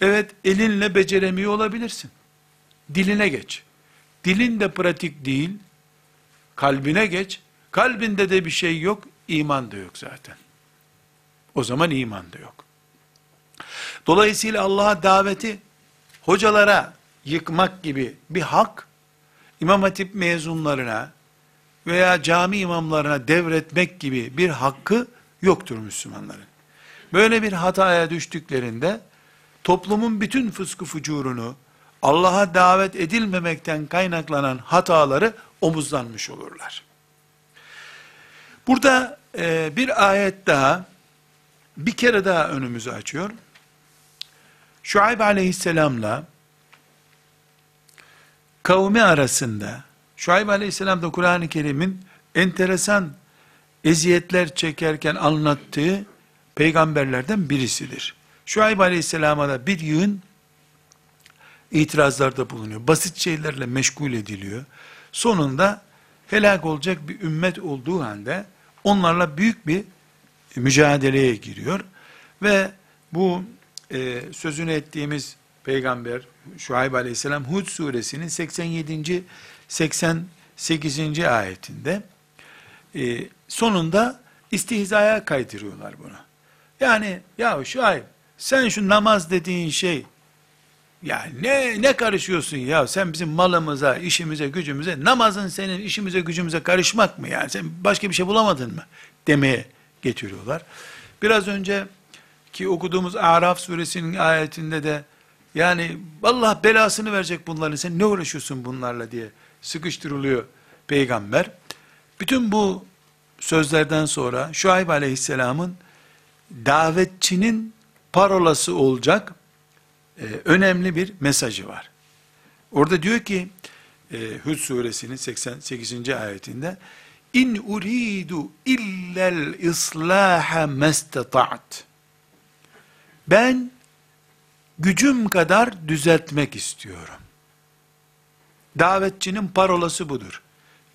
Evet elinle beceremiyor olabilirsin. Diline geç. Dilin de pratik değil. Kalbine geç. Kalbinde de bir şey yok. iman da yok zaten. O zaman iman da yok. Dolayısıyla Allah'a daveti hocalara yıkmak gibi bir hak, İmam Hatip mezunlarına veya cami imamlarına devretmek gibi bir hakkı yoktur Müslümanların. Böyle bir hataya düştüklerinde, toplumun bütün fıskı fucurunu, Allah'a davet edilmemekten kaynaklanan hataları omuzlanmış olurlar. Burada e, bir ayet daha, bir kere daha önümüzü açıyor. Şuayb aleyhisselamla kavmi arasında, Şuayb aleyhisselam da Kur'an-ı Kerim'in enteresan eziyetler çekerken anlattığı peygamberlerden birisidir. Şuayb aleyhisselama da bir yığın itirazlarda bulunuyor. Basit şeylerle meşgul ediliyor. Sonunda helak olacak bir ümmet olduğu halde onlarla büyük bir mücadeleye giriyor. Ve bu e, sözünü ettiğimiz peygamber Şuayb aleyhisselam Hud suresinin 87. 88. ayetinde e, sonunda istihzaya kaydırıyorlar bunu. Yani ya Şuayb sen şu namaz dediğin şey ya ne ne karışıyorsun ya sen bizim malımıza, işimize, gücümüze namazın senin işimize, gücümüze karışmak mı yani sen başka bir şey bulamadın mı demeye getiriyorlar. Biraz önce ki okuduğumuz Araf suresinin ayetinde de yani Allah belasını verecek bunların sen ne uğraşıyorsun bunlarla diye sıkıştırılıyor peygamber. Bütün bu sözlerden sonra Şuayb aleyhisselamın davetçinin parolası olacak e, önemli bir mesajı var. Orada diyor ki e, Hud suresinin 88. ayetinde in uridu illel islaha mestata'at ben gücüm kadar düzeltmek istiyorum. Davetçinin parolası budur.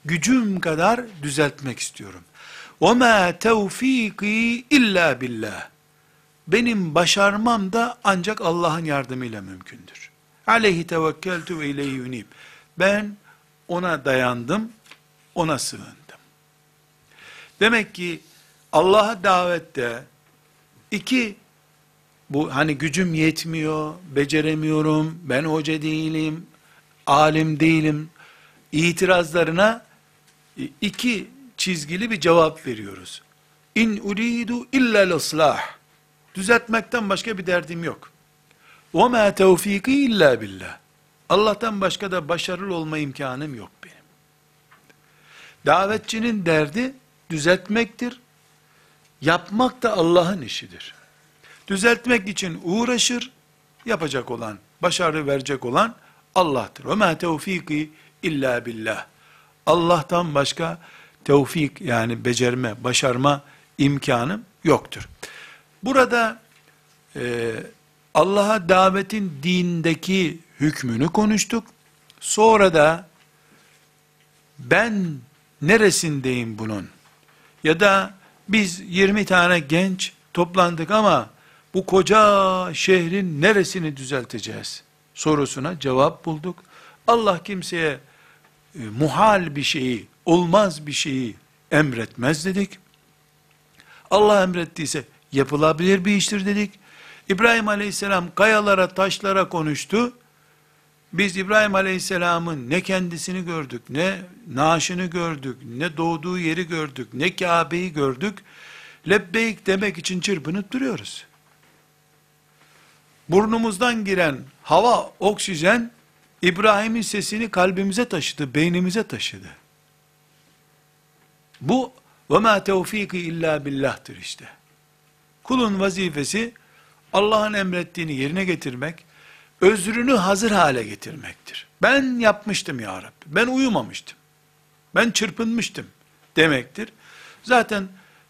Gücüm kadar düzeltmek istiyorum. وَمَا تَوْف۪يقِ illa billah. Benim başarmam da ancak Allah'ın yardımıyla mümkündür. Aleyhi tevekkeltu ve ileyhi yunib. Ben ona dayandım, ona sığındım. Demek ki Allah'a davette iki bu hani gücüm yetmiyor, beceremiyorum, ben hoca değilim, alim değilim itirazlarına iki çizgili bir cevap veriyoruz. İn uridu illa ıslah. Düzeltmekten başka bir derdim yok. Ve ma tevfiki illa billah. Allah'tan başka da başarılı olma imkanım yok benim. Davetçinin derdi düzeltmektir. Yapmak da Allah'ın işidir. Düzeltmek için uğraşır, yapacak olan, başarı verecek olan Allah'tır. Ve ma tevfiki illa billah. Allah'tan başka tevfik yani becerme, başarma imkanım yoktur. Burada e, Allah'a davetin dindeki hükmünü konuştuk. Sonra da ben neresindeyim bunun? Ya da biz 20 tane genç toplandık ama bu koca şehrin neresini düzelteceğiz? Sorusuna cevap bulduk. Allah kimseye e, muhal bir şeyi, olmaz bir şeyi emretmez dedik. Allah emrettiyse yapılabilir bir iştir dedik. İbrahim aleyhisselam kayalara, taşlara konuştu. Biz İbrahim aleyhisselamın ne kendisini gördük, ne naaşını gördük, ne doğduğu yeri gördük, ne Kabe'yi gördük. Lebbeyk demek için çırpınıp duruyoruz. Burnumuzdan giren hava, oksijen, İbrahim'in sesini kalbimize taşıdı, beynimize taşıdı. Bu ma tevfiki illa billah'tır işte. Kulun vazifesi Allah'ın emrettiğini yerine getirmek, özrünü hazır hale getirmektir. Ben yapmıştım ya Rabbi. Ben uyumamıştım. Ben çırpınmıştım demektir. Zaten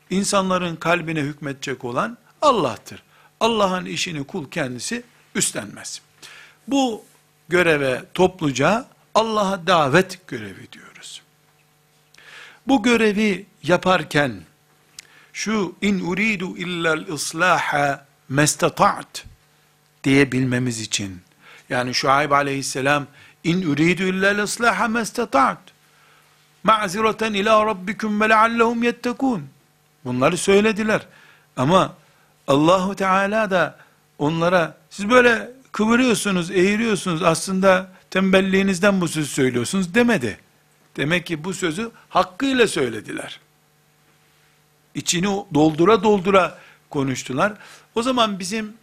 insanların kalbine hükmetecek olan Allah'tır. Allah'ın işini kul kendisi üstlenmez. Bu göreve topluca Allah'a davet görevi diyoruz. Bu görevi yaparken şu in uridu illal islaha mestata'at diyebilmemiz için yani Şuayb aleyhisselam in uridu illal islaha mestata'at ma'zireten ila rabbikum ve leallehum yettekun bunları söylediler ama Allahu Teala da onlara siz böyle kıvırıyorsunuz, eğiriyorsunuz aslında tembelliğinizden bu sözü söylüyorsunuz demedi. Demek ki bu sözü hakkıyla söylediler. İçini doldura doldura konuştular. O zaman bizim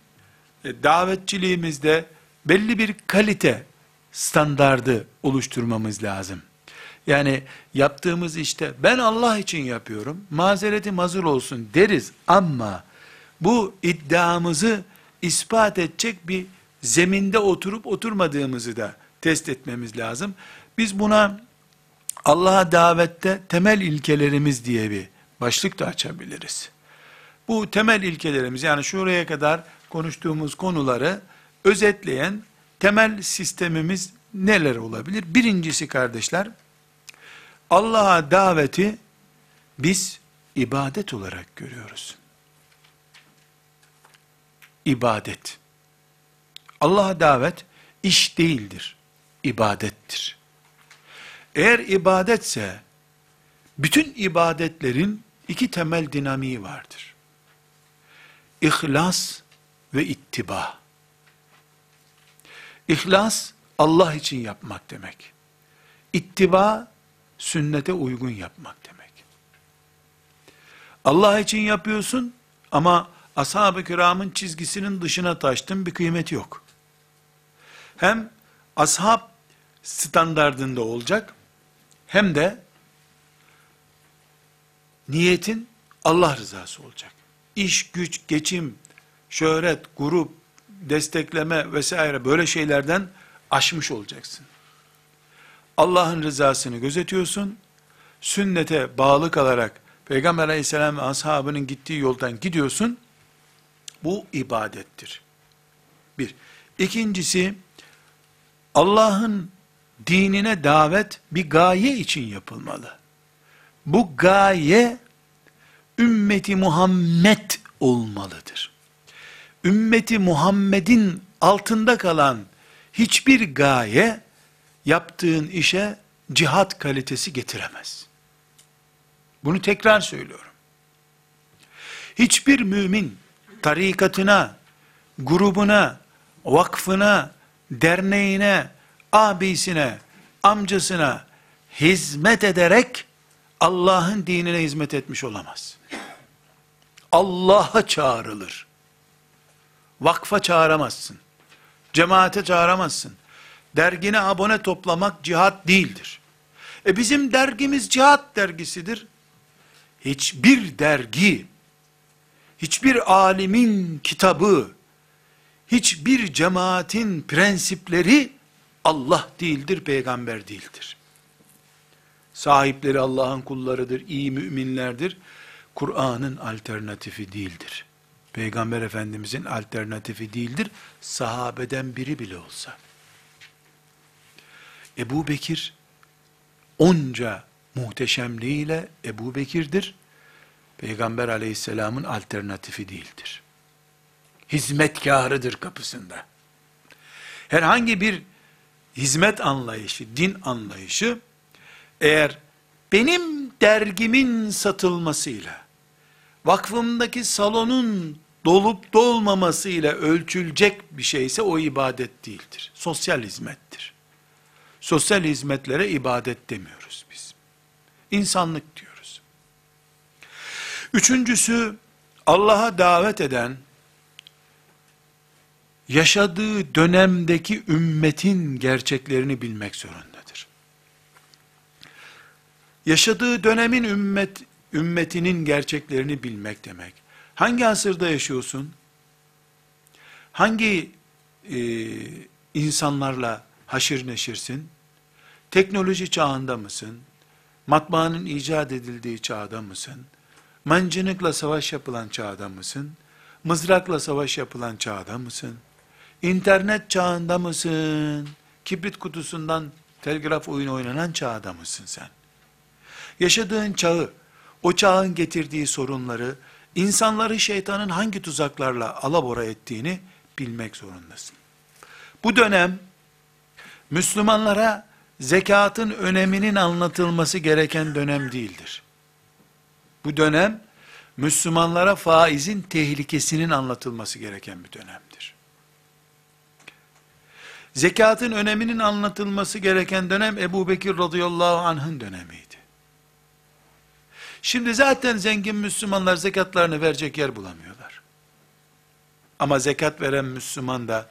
e, davetçiliğimizde belli bir kalite standardı oluşturmamız lazım. Yani yaptığımız işte ben Allah için yapıyorum, mazereti mazur olsun deriz ama bu iddiamızı ispat edecek bir zeminde oturup oturmadığımızı da test etmemiz lazım. Biz buna Allah'a davette temel ilkelerimiz diye bir başlık da açabiliriz. Bu temel ilkelerimiz yani şuraya kadar konuştuğumuz konuları özetleyen temel sistemimiz neler olabilir? Birincisi kardeşler, Allah'a daveti biz ibadet olarak görüyoruz. İbadet. Allah'a davet iş değildir, ibadettir. Eğer ibadetse, bütün ibadetlerin iki temel dinamiği vardır. İhlas ve ittiba. İhlas, Allah için yapmak demek. İttiba, sünnete uygun yapmak demek. Allah için yapıyorsun ama ashab-ı kiramın çizgisinin dışına taştın bir kıymeti yok. Hem ashab standardında olacak hem de niyetin Allah rızası olacak. İş, güç, geçim, şöhret, grup, destekleme vesaire böyle şeylerden aşmış olacaksın. Allah'ın rızasını gözetiyorsun, sünnete bağlı kalarak Peygamber aleyhisselam ve ashabının gittiği yoldan gidiyorsun, bu ibadettir. Bir. İkincisi, Allah'ın dinine davet bir gaye için yapılmalı. Bu gaye, ümmeti Muhammed olmalıdır. Ümmeti Muhammed'in altında kalan hiçbir gaye, yaptığın işe cihat kalitesi getiremez. Bunu tekrar söylüyorum. Hiçbir mümin tarikatına, grubuna, vakfına, derneğine, abisine, amcasına hizmet ederek Allah'ın dinine hizmet etmiş olamaz. Allah'a çağrılır. Vakfa çağıramazsın. Cemaate çağıramazsın. Dergine abone toplamak cihat değildir. E bizim dergimiz cihat dergisidir. Hiçbir dergi, hiçbir alimin kitabı, hiçbir cemaatin prensipleri Allah değildir, peygamber değildir. Sahipleri Allah'ın kullarıdır, iyi müminlerdir. Kur'an'ın alternatifi değildir. Peygamber Efendimizin alternatifi değildir. Sahabeden biri bile olsa. Ebu Bekir, onca muhteşemliğiyle Ebu Bekir'dir. Peygamber aleyhisselamın alternatifi değildir. Hizmetkarıdır kapısında. Herhangi bir hizmet anlayışı, din anlayışı, eğer benim dergimin satılmasıyla, vakfımdaki salonun dolup dolmamasıyla ölçülecek bir şeyse o ibadet değildir. Sosyal hizmettir. Sosyal hizmetlere ibadet demiyoruz biz. İnsanlık. Üçüncüsü, Allah'a davet eden, yaşadığı dönemdeki ümmetin gerçeklerini bilmek zorundadır. Yaşadığı dönemin ümmet ümmetinin gerçeklerini bilmek demek. Hangi asırda yaşıyorsun? Hangi e, insanlarla haşır neşirsin? Teknoloji çağında mısın? Matbaanın icat edildiği çağda mısın? Mancınıkla savaş yapılan çağda mısın? Mızrakla savaş yapılan çağda mısın? İnternet çağında mısın? Kibrit kutusundan telgraf oyunu oynanan çağda mısın sen? Yaşadığın çağı, o çağın getirdiği sorunları, insanları şeytanın hangi tuzaklarla alabora ettiğini bilmek zorundasın. Bu dönem, Müslümanlara zekatın öneminin anlatılması gereken dönem değildir. Bu dönem, Müslümanlara faizin tehlikesinin anlatılması gereken bir dönemdir. Zekatın öneminin anlatılması gereken dönem Ebu Bekir radıyallahu anh'ın dönemiydi. Şimdi zaten zengin Müslümanlar zekatlarını verecek yer bulamıyorlar. Ama zekat veren Müslüman da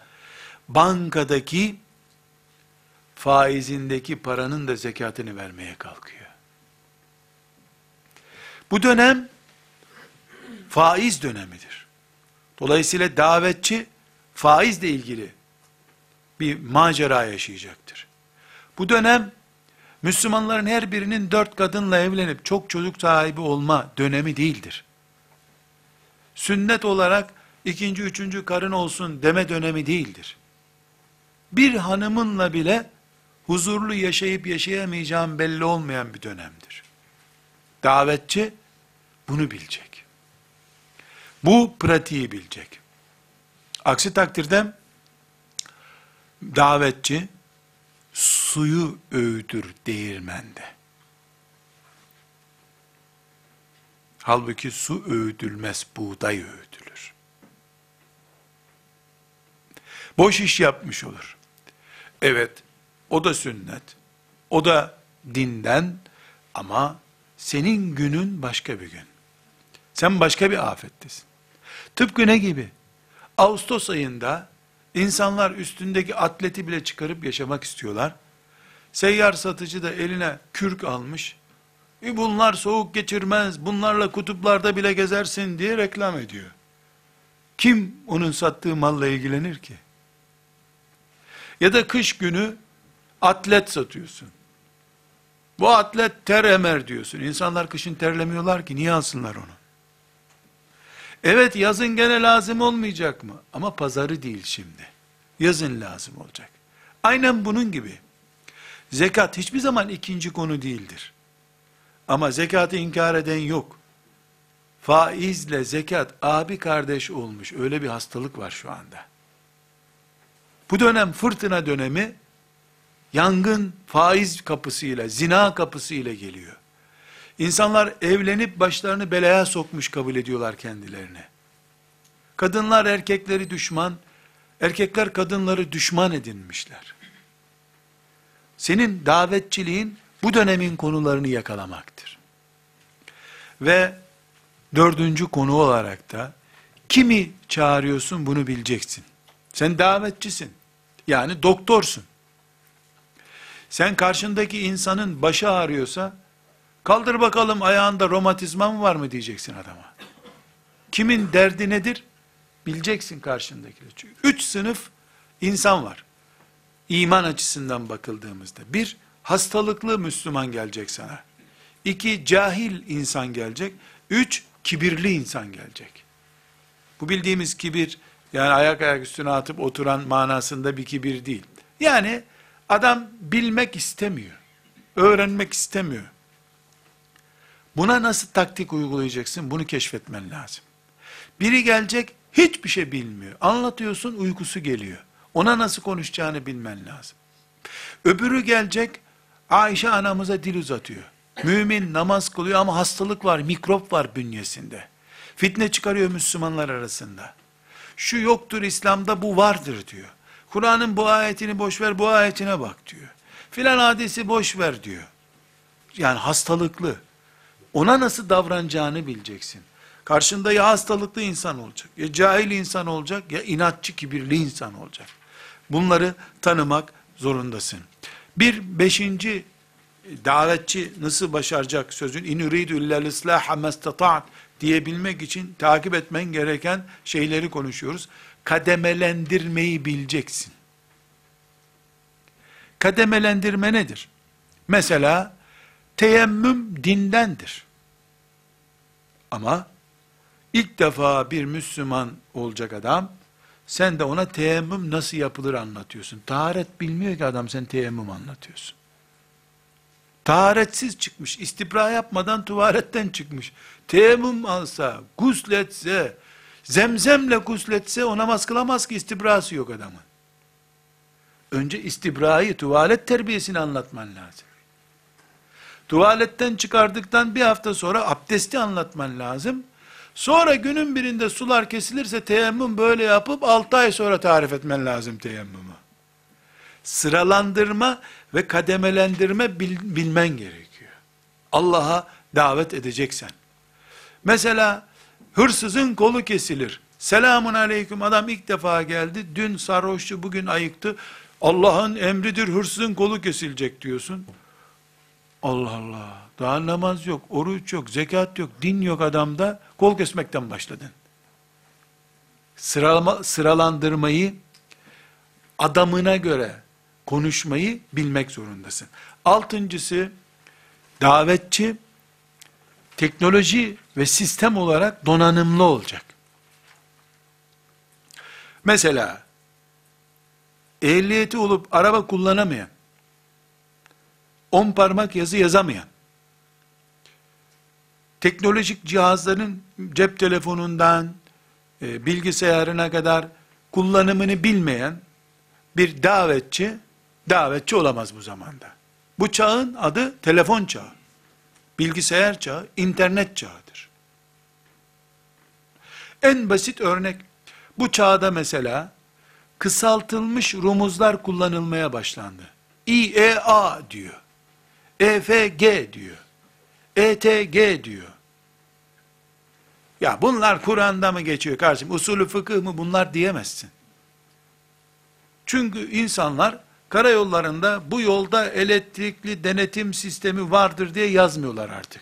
bankadaki faizindeki paranın da zekatını vermeye kalkıyor. Bu dönem faiz dönemidir. Dolayısıyla davetçi faizle ilgili bir macera yaşayacaktır. Bu dönem Müslümanların her birinin dört kadınla evlenip çok çocuk sahibi olma dönemi değildir. Sünnet olarak ikinci, üçüncü karın olsun deme dönemi değildir. Bir hanımınla bile huzurlu yaşayıp yaşayamayacağım belli olmayan bir dönemdir. Davetçi bunu bilecek. Bu pratiği bilecek. Aksi takdirde davetçi suyu öğütür değirmende. Halbuki su öğütülmez, buğday öğütülür. Boş iş yapmış olur. Evet, o da sünnet, o da dinden ama senin günün başka bir gün. Sen başka bir afettesin. Tıpkı ne gibi? Ağustos ayında insanlar üstündeki atleti bile çıkarıp yaşamak istiyorlar. Seyyar satıcı da eline kürk almış. E bunlar soğuk geçirmez, bunlarla kutuplarda bile gezersin diye reklam ediyor. Kim onun sattığı malla ilgilenir ki? Ya da kış günü atlet satıyorsun. Bu atlet ter emer diyorsun. İnsanlar kışın terlemiyorlar ki niye alsınlar onu? Evet yazın gene lazım olmayacak mı? Ama pazarı değil şimdi. Yazın lazım olacak. Aynen bunun gibi. Zekat hiçbir zaman ikinci konu değildir. Ama zekatı inkar eden yok. Faizle zekat abi kardeş olmuş. Öyle bir hastalık var şu anda. Bu dönem fırtına dönemi yangın faiz kapısıyla, zina kapısıyla geliyor. İnsanlar evlenip başlarını belaya sokmuş kabul ediyorlar kendilerini. Kadınlar erkekleri düşman, erkekler kadınları düşman edinmişler. Senin davetçiliğin bu dönemin konularını yakalamaktır. Ve dördüncü konu olarak da kimi çağırıyorsun bunu bileceksin. Sen davetçisin. Yani doktorsun. Sen karşındaki insanın başı ağrıyorsa Kaldır bakalım ayağında romatizma mı var mı diyeceksin adama. Kimin derdi nedir? Bileceksin karşındakileri. Çünkü üç sınıf insan var. İman açısından bakıldığımızda. Bir, hastalıklı Müslüman gelecek sana. İki, cahil insan gelecek. Üç, kibirli insan gelecek. Bu bildiğimiz kibir, yani ayak ayak üstüne atıp oturan manasında bir kibir değil. Yani adam bilmek istemiyor. Öğrenmek istemiyor. Buna nasıl taktik uygulayacaksın? Bunu keşfetmen lazım. Biri gelecek, hiçbir şey bilmiyor. Anlatıyorsun, uykusu geliyor. Ona nasıl konuşacağını bilmen lazım. Öbürü gelecek, Ayşe anamıza dil uzatıyor. Mümin namaz kılıyor ama hastalık var, mikrop var bünyesinde. Fitne çıkarıyor Müslümanlar arasında. Şu yoktur İslam'da bu vardır diyor. Kur'an'ın bu ayetini boş ver, bu ayetine bak diyor. Filan hadisi boş ver diyor. Yani hastalıklı. Ona nasıl davranacağını bileceksin. Karşında ya hastalıklı insan olacak, ya cahil insan olacak, ya inatçı, kibirli insan olacak. Bunları tanımak zorundasın. Bir beşinci davetçi nasıl başaracak sözün in uridu illel islaha mastata'at diyebilmek için takip etmen gereken şeyleri konuşuyoruz. Kademelendirmeyi bileceksin. Kademelendirme nedir? Mesela teyemmüm dindendir. Ama ilk defa bir Müslüman olacak adam, sen de ona teyemmüm nasıl yapılır anlatıyorsun. Taharet bilmiyor ki adam sen teyemmüm anlatıyorsun. Taharetsiz çıkmış, istibra yapmadan tuvaletten çıkmış. Teyemmüm alsa, gusletse, zemzemle gusletse o namaz kılamaz ki istibrası yok adamın. Önce istibrayı, tuvalet terbiyesini anlatman lazım. Tuvaletten çıkardıktan bir hafta sonra abdesti anlatman lazım. Sonra günün birinde sular kesilirse teyemmüm böyle yapıp 6 ay sonra tarif etmen lazım teyemmümü. Sıralandırma ve kademelendirme bil, bilmen gerekiyor. Allah'a davet edeceksen. Mesela hırsızın kolu kesilir. Selamun aleyküm adam ilk defa geldi. Dün sarhoştu bugün ayıktı. Allah'ın emridir hırsızın kolu kesilecek diyorsun. Allah Allah. Daha namaz yok, oruç yok, zekat yok, din yok adamda. Kol kesmekten başladın. Sıralama, sıralandırmayı adamına göre konuşmayı bilmek zorundasın. Altıncısı davetçi teknoloji ve sistem olarak donanımlı olacak. Mesela ehliyeti olup araba kullanamayan, on parmak yazı yazamayan, teknolojik cihazların cep telefonundan e, bilgisayarına kadar kullanımını bilmeyen bir davetçi davetçi olamaz bu zamanda. Bu çağın adı telefon çağı, bilgisayar çağı, internet çağıdır. En basit örnek bu çağda mesela kısaltılmış rumuzlar kullanılmaya başlandı. İEA diyor. EFG diyor. ETG diyor. Ya bunlar Kur'an'da mı geçiyor kardeşim? Usulü fıkıh mı bunlar diyemezsin. Çünkü insanlar karayollarında bu yolda elektrikli denetim sistemi vardır diye yazmıyorlar artık.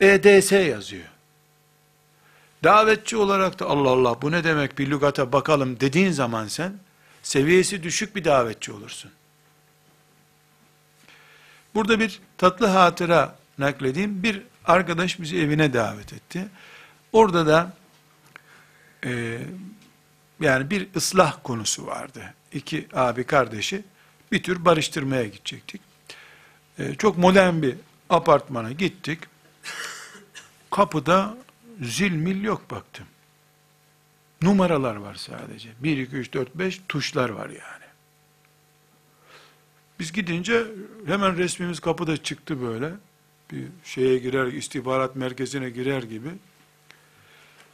EDS yazıyor. Davetçi olarak da Allah Allah bu ne demek bir lügata bakalım dediğin zaman sen seviyesi düşük bir davetçi olursun. Burada bir tatlı hatıra nakledeyim. Bir arkadaş bizi evine davet etti. Orada da e, yani bir ıslah konusu vardı. İki abi kardeşi bir tür barıştırmaya gidecektik. E, çok modern bir apartmana gittik. Kapıda zil mil yok baktım. Numaralar var sadece. 1, 2, 3, 4, 5 tuşlar var yani. Biz gidince hemen resmimiz kapıda çıktı böyle. Bir şeye girer, istihbarat merkezine girer gibi.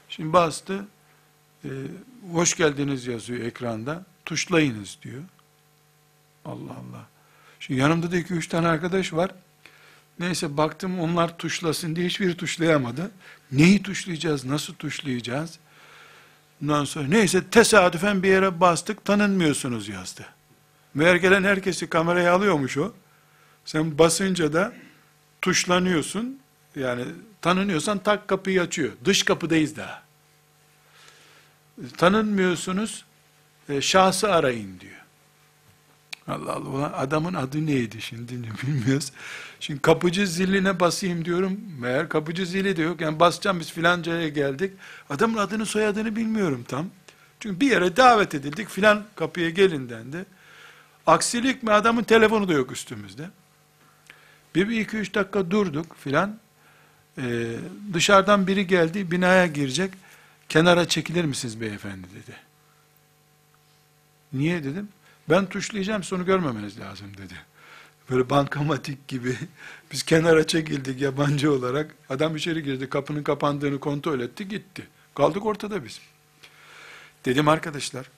Şimdi bastı. E, hoş geldiniz yazıyor ekranda. Tuşlayınız diyor. Allah Allah. Şimdi yanımda da iki üç tane arkadaş var. Neyse baktım onlar tuşlasın diye hiçbiri tuşlayamadı. Neyi tuşlayacağız, nasıl tuşlayacağız? Ondan sonra neyse tesadüfen bir yere bastık tanınmıyorsunuz yazdı. Meğer gelen herkesi kameraya alıyormuş o. Sen basınca da tuşlanıyorsun. Yani tanınıyorsan tak kapıyı açıyor. Dış kapıdayız daha. Tanınmıyorsunuz, e, şahsı arayın diyor. Allah Allah, adamın adı neydi şimdi bilmiyoruz. Şimdi kapıcı ziline basayım diyorum. Meğer kapıcı zili de yok. Yani basacağım biz filancaya geldik. Adamın adını soyadını bilmiyorum tam. Çünkü bir yere davet edildik filan kapıya gelin dendi. Aksilik mi adamın telefonu da yok üstümüzde. Bir, bir iki üç dakika durduk filan. Ee, dışarıdan biri geldi binaya girecek. Kenara çekilir misiniz beyefendi dedi. Niye dedim. Ben tuşlayacağım sonu görmemeniz lazım dedi. Böyle bankamatik gibi [laughs] biz kenara çekildik yabancı olarak. Adam içeri girdi kapının kapandığını kontrol etti gitti. Kaldık ortada biz. Dedim arkadaşlar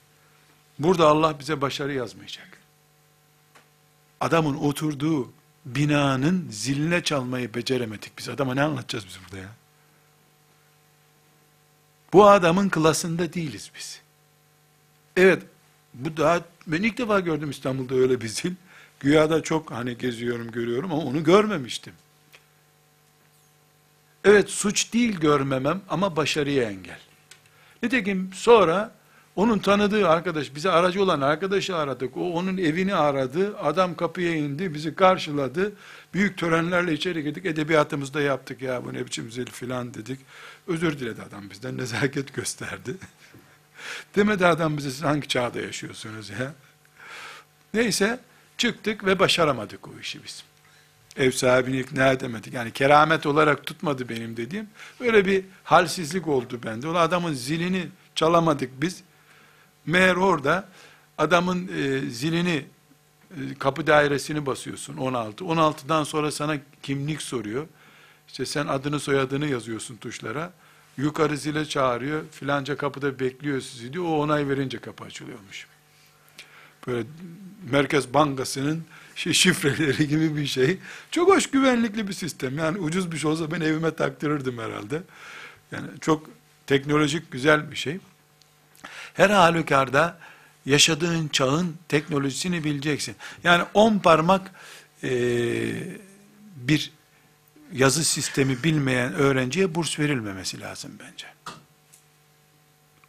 burada Allah bize başarı yazmayacak. Adamın oturduğu binanın ziline çalmayı beceremedik biz. Adama ne anlatacağız biz burada ya? Bu adamın klasında değiliz biz. Evet, bu daha, ben ilk defa gördüm İstanbul'da öyle bir zil. Güya da çok hani geziyorum görüyorum ama onu görmemiştim. Evet suç değil görmemem ama başarıya engel. Nitekim sonra onun tanıdığı arkadaş, bize aracı olan arkadaşı aradık. O onun evini aradı. Adam kapıya indi, bizi karşıladı. Büyük törenlerle içeri girdik. Edebiyatımızda yaptık ya bu ne biçim zil filan dedik. Özür diledi adam bizden. Nezaket gösterdi. Demedi adam bize siz hangi çağda yaşıyorsunuz ya. Neyse çıktık ve başaramadık o işi biz. Ev sahibini ikna edemedik. Yani keramet olarak tutmadı benim dediğim. Öyle bir halsizlik oldu bende. O adamın zilini çalamadık biz. Meğer orada adamın e, zilini e, kapı dairesini basıyorsun 16. 16'dan sonra sana kimlik soruyor. İşte sen adını soyadını yazıyorsun tuşlara. Yukarı zile çağırıyor. Filanca kapıda bekliyor sizi diyor. O onay verince kapı açılıyormuş. Böyle Merkez Bankası'nın şifreleri [laughs] gibi bir şey. Çok hoş güvenlikli bir sistem. Yani ucuz bir şey olsa ben evime taktırırdım herhalde. Yani çok teknolojik güzel bir şey. Her halükarda yaşadığın çağın teknolojisini bileceksin. Yani on parmak e, bir yazı sistemi bilmeyen öğrenciye burs verilmemesi lazım bence.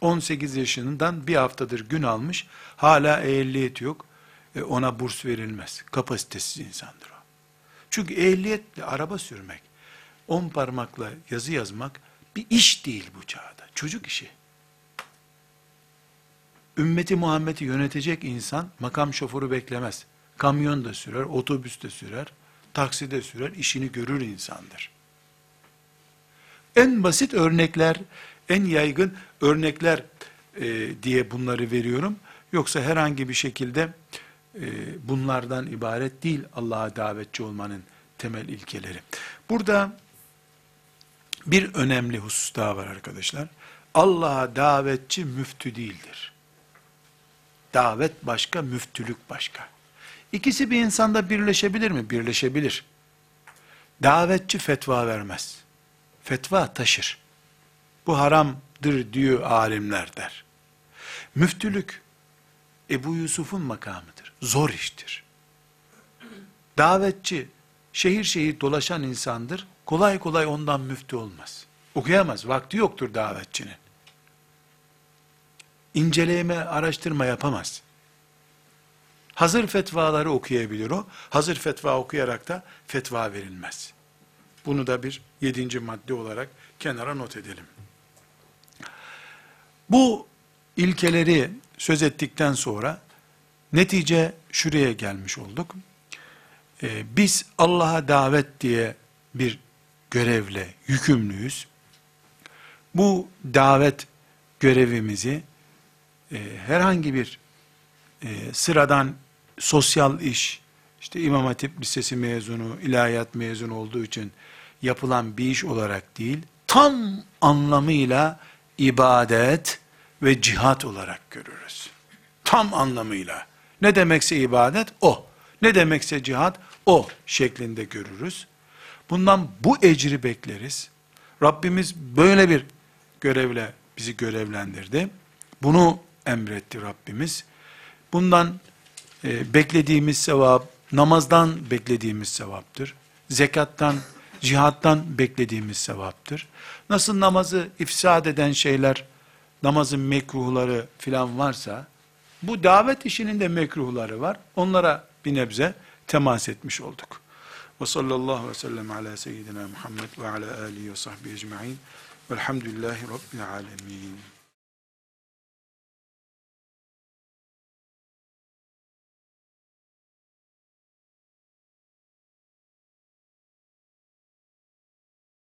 18 yaşından bir haftadır gün almış, hala ehliyet yok, e, ona burs verilmez. Kapasitesiz insandır o. Çünkü ehliyetle araba sürmek, on parmakla yazı yazmak bir iş değil bu çağda. Çocuk işi ümmeti Muhammed'i yönetecek insan makam şoförü beklemez. Kamyon da sürer, otobüs de sürer, taksi de sürer, işini görür insandır. En basit örnekler, en yaygın örnekler e, diye bunları veriyorum. Yoksa herhangi bir şekilde e, bunlardan ibaret değil Allah'a davetçi olmanın temel ilkeleri. Burada bir önemli husus daha var arkadaşlar. Allah'a davetçi müftü değildir. Davet başka, müftülük başka. İkisi bir insanda birleşebilir mi? Birleşebilir. Davetçi fetva vermez. Fetva taşır. Bu haramdır diyor alimler der. Müftülük Ebu Yusuf'un makamıdır. Zor iştir. Davetçi şehir şehir dolaşan insandır. Kolay kolay ondan müftü olmaz. Okuyamaz. Vakti yoktur davetçinin inceleme, araştırma yapamaz. Hazır fetvaları okuyabilir o. Hazır fetva okuyarak da fetva verilmez. Bunu da bir yedinci madde olarak kenara not edelim. Bu ilkeleri söz ettikten sonra netice şuraya gelmiş olduk. Ee, biz Allah'a davet diye bir görevle yükümlüyüz. Bu davet görevimizi e, herhangi bir e, sıradan sosyal iş, işte İmam Hatip Lisesi mezunu, ilahiyat mezunu olduğu için yapılan bir iş olarak değil, tam anlamıyla ibadet ve cihat olarak görürüz. Tam anlamıyla. Ne demekse ibadet o. Ne demekse cihat o şeklinde görürüz. Bundan bu ecri bekleriz. Rabbimiz böyle bir görevle bizi görevlendirdi. Bunu emretti Rabbimiz. Bundan e, beklediğimiz sevap, namazdan beklediğimiz sevaptır. Zekattan, cihattan beklediğimiz sevaptır. Nasıl namazı ifsad eden şeyler, namazın mekruhları filan varsa, bu davet işinin de mekruhları var. Onlara bir nebze temas etmiş olduk. Ve sallallahu ve sellem ala seyyidina Muhammed ve ala alihi ve sahbihi ecma'in. Velhamdülillahi Rabbil alemin.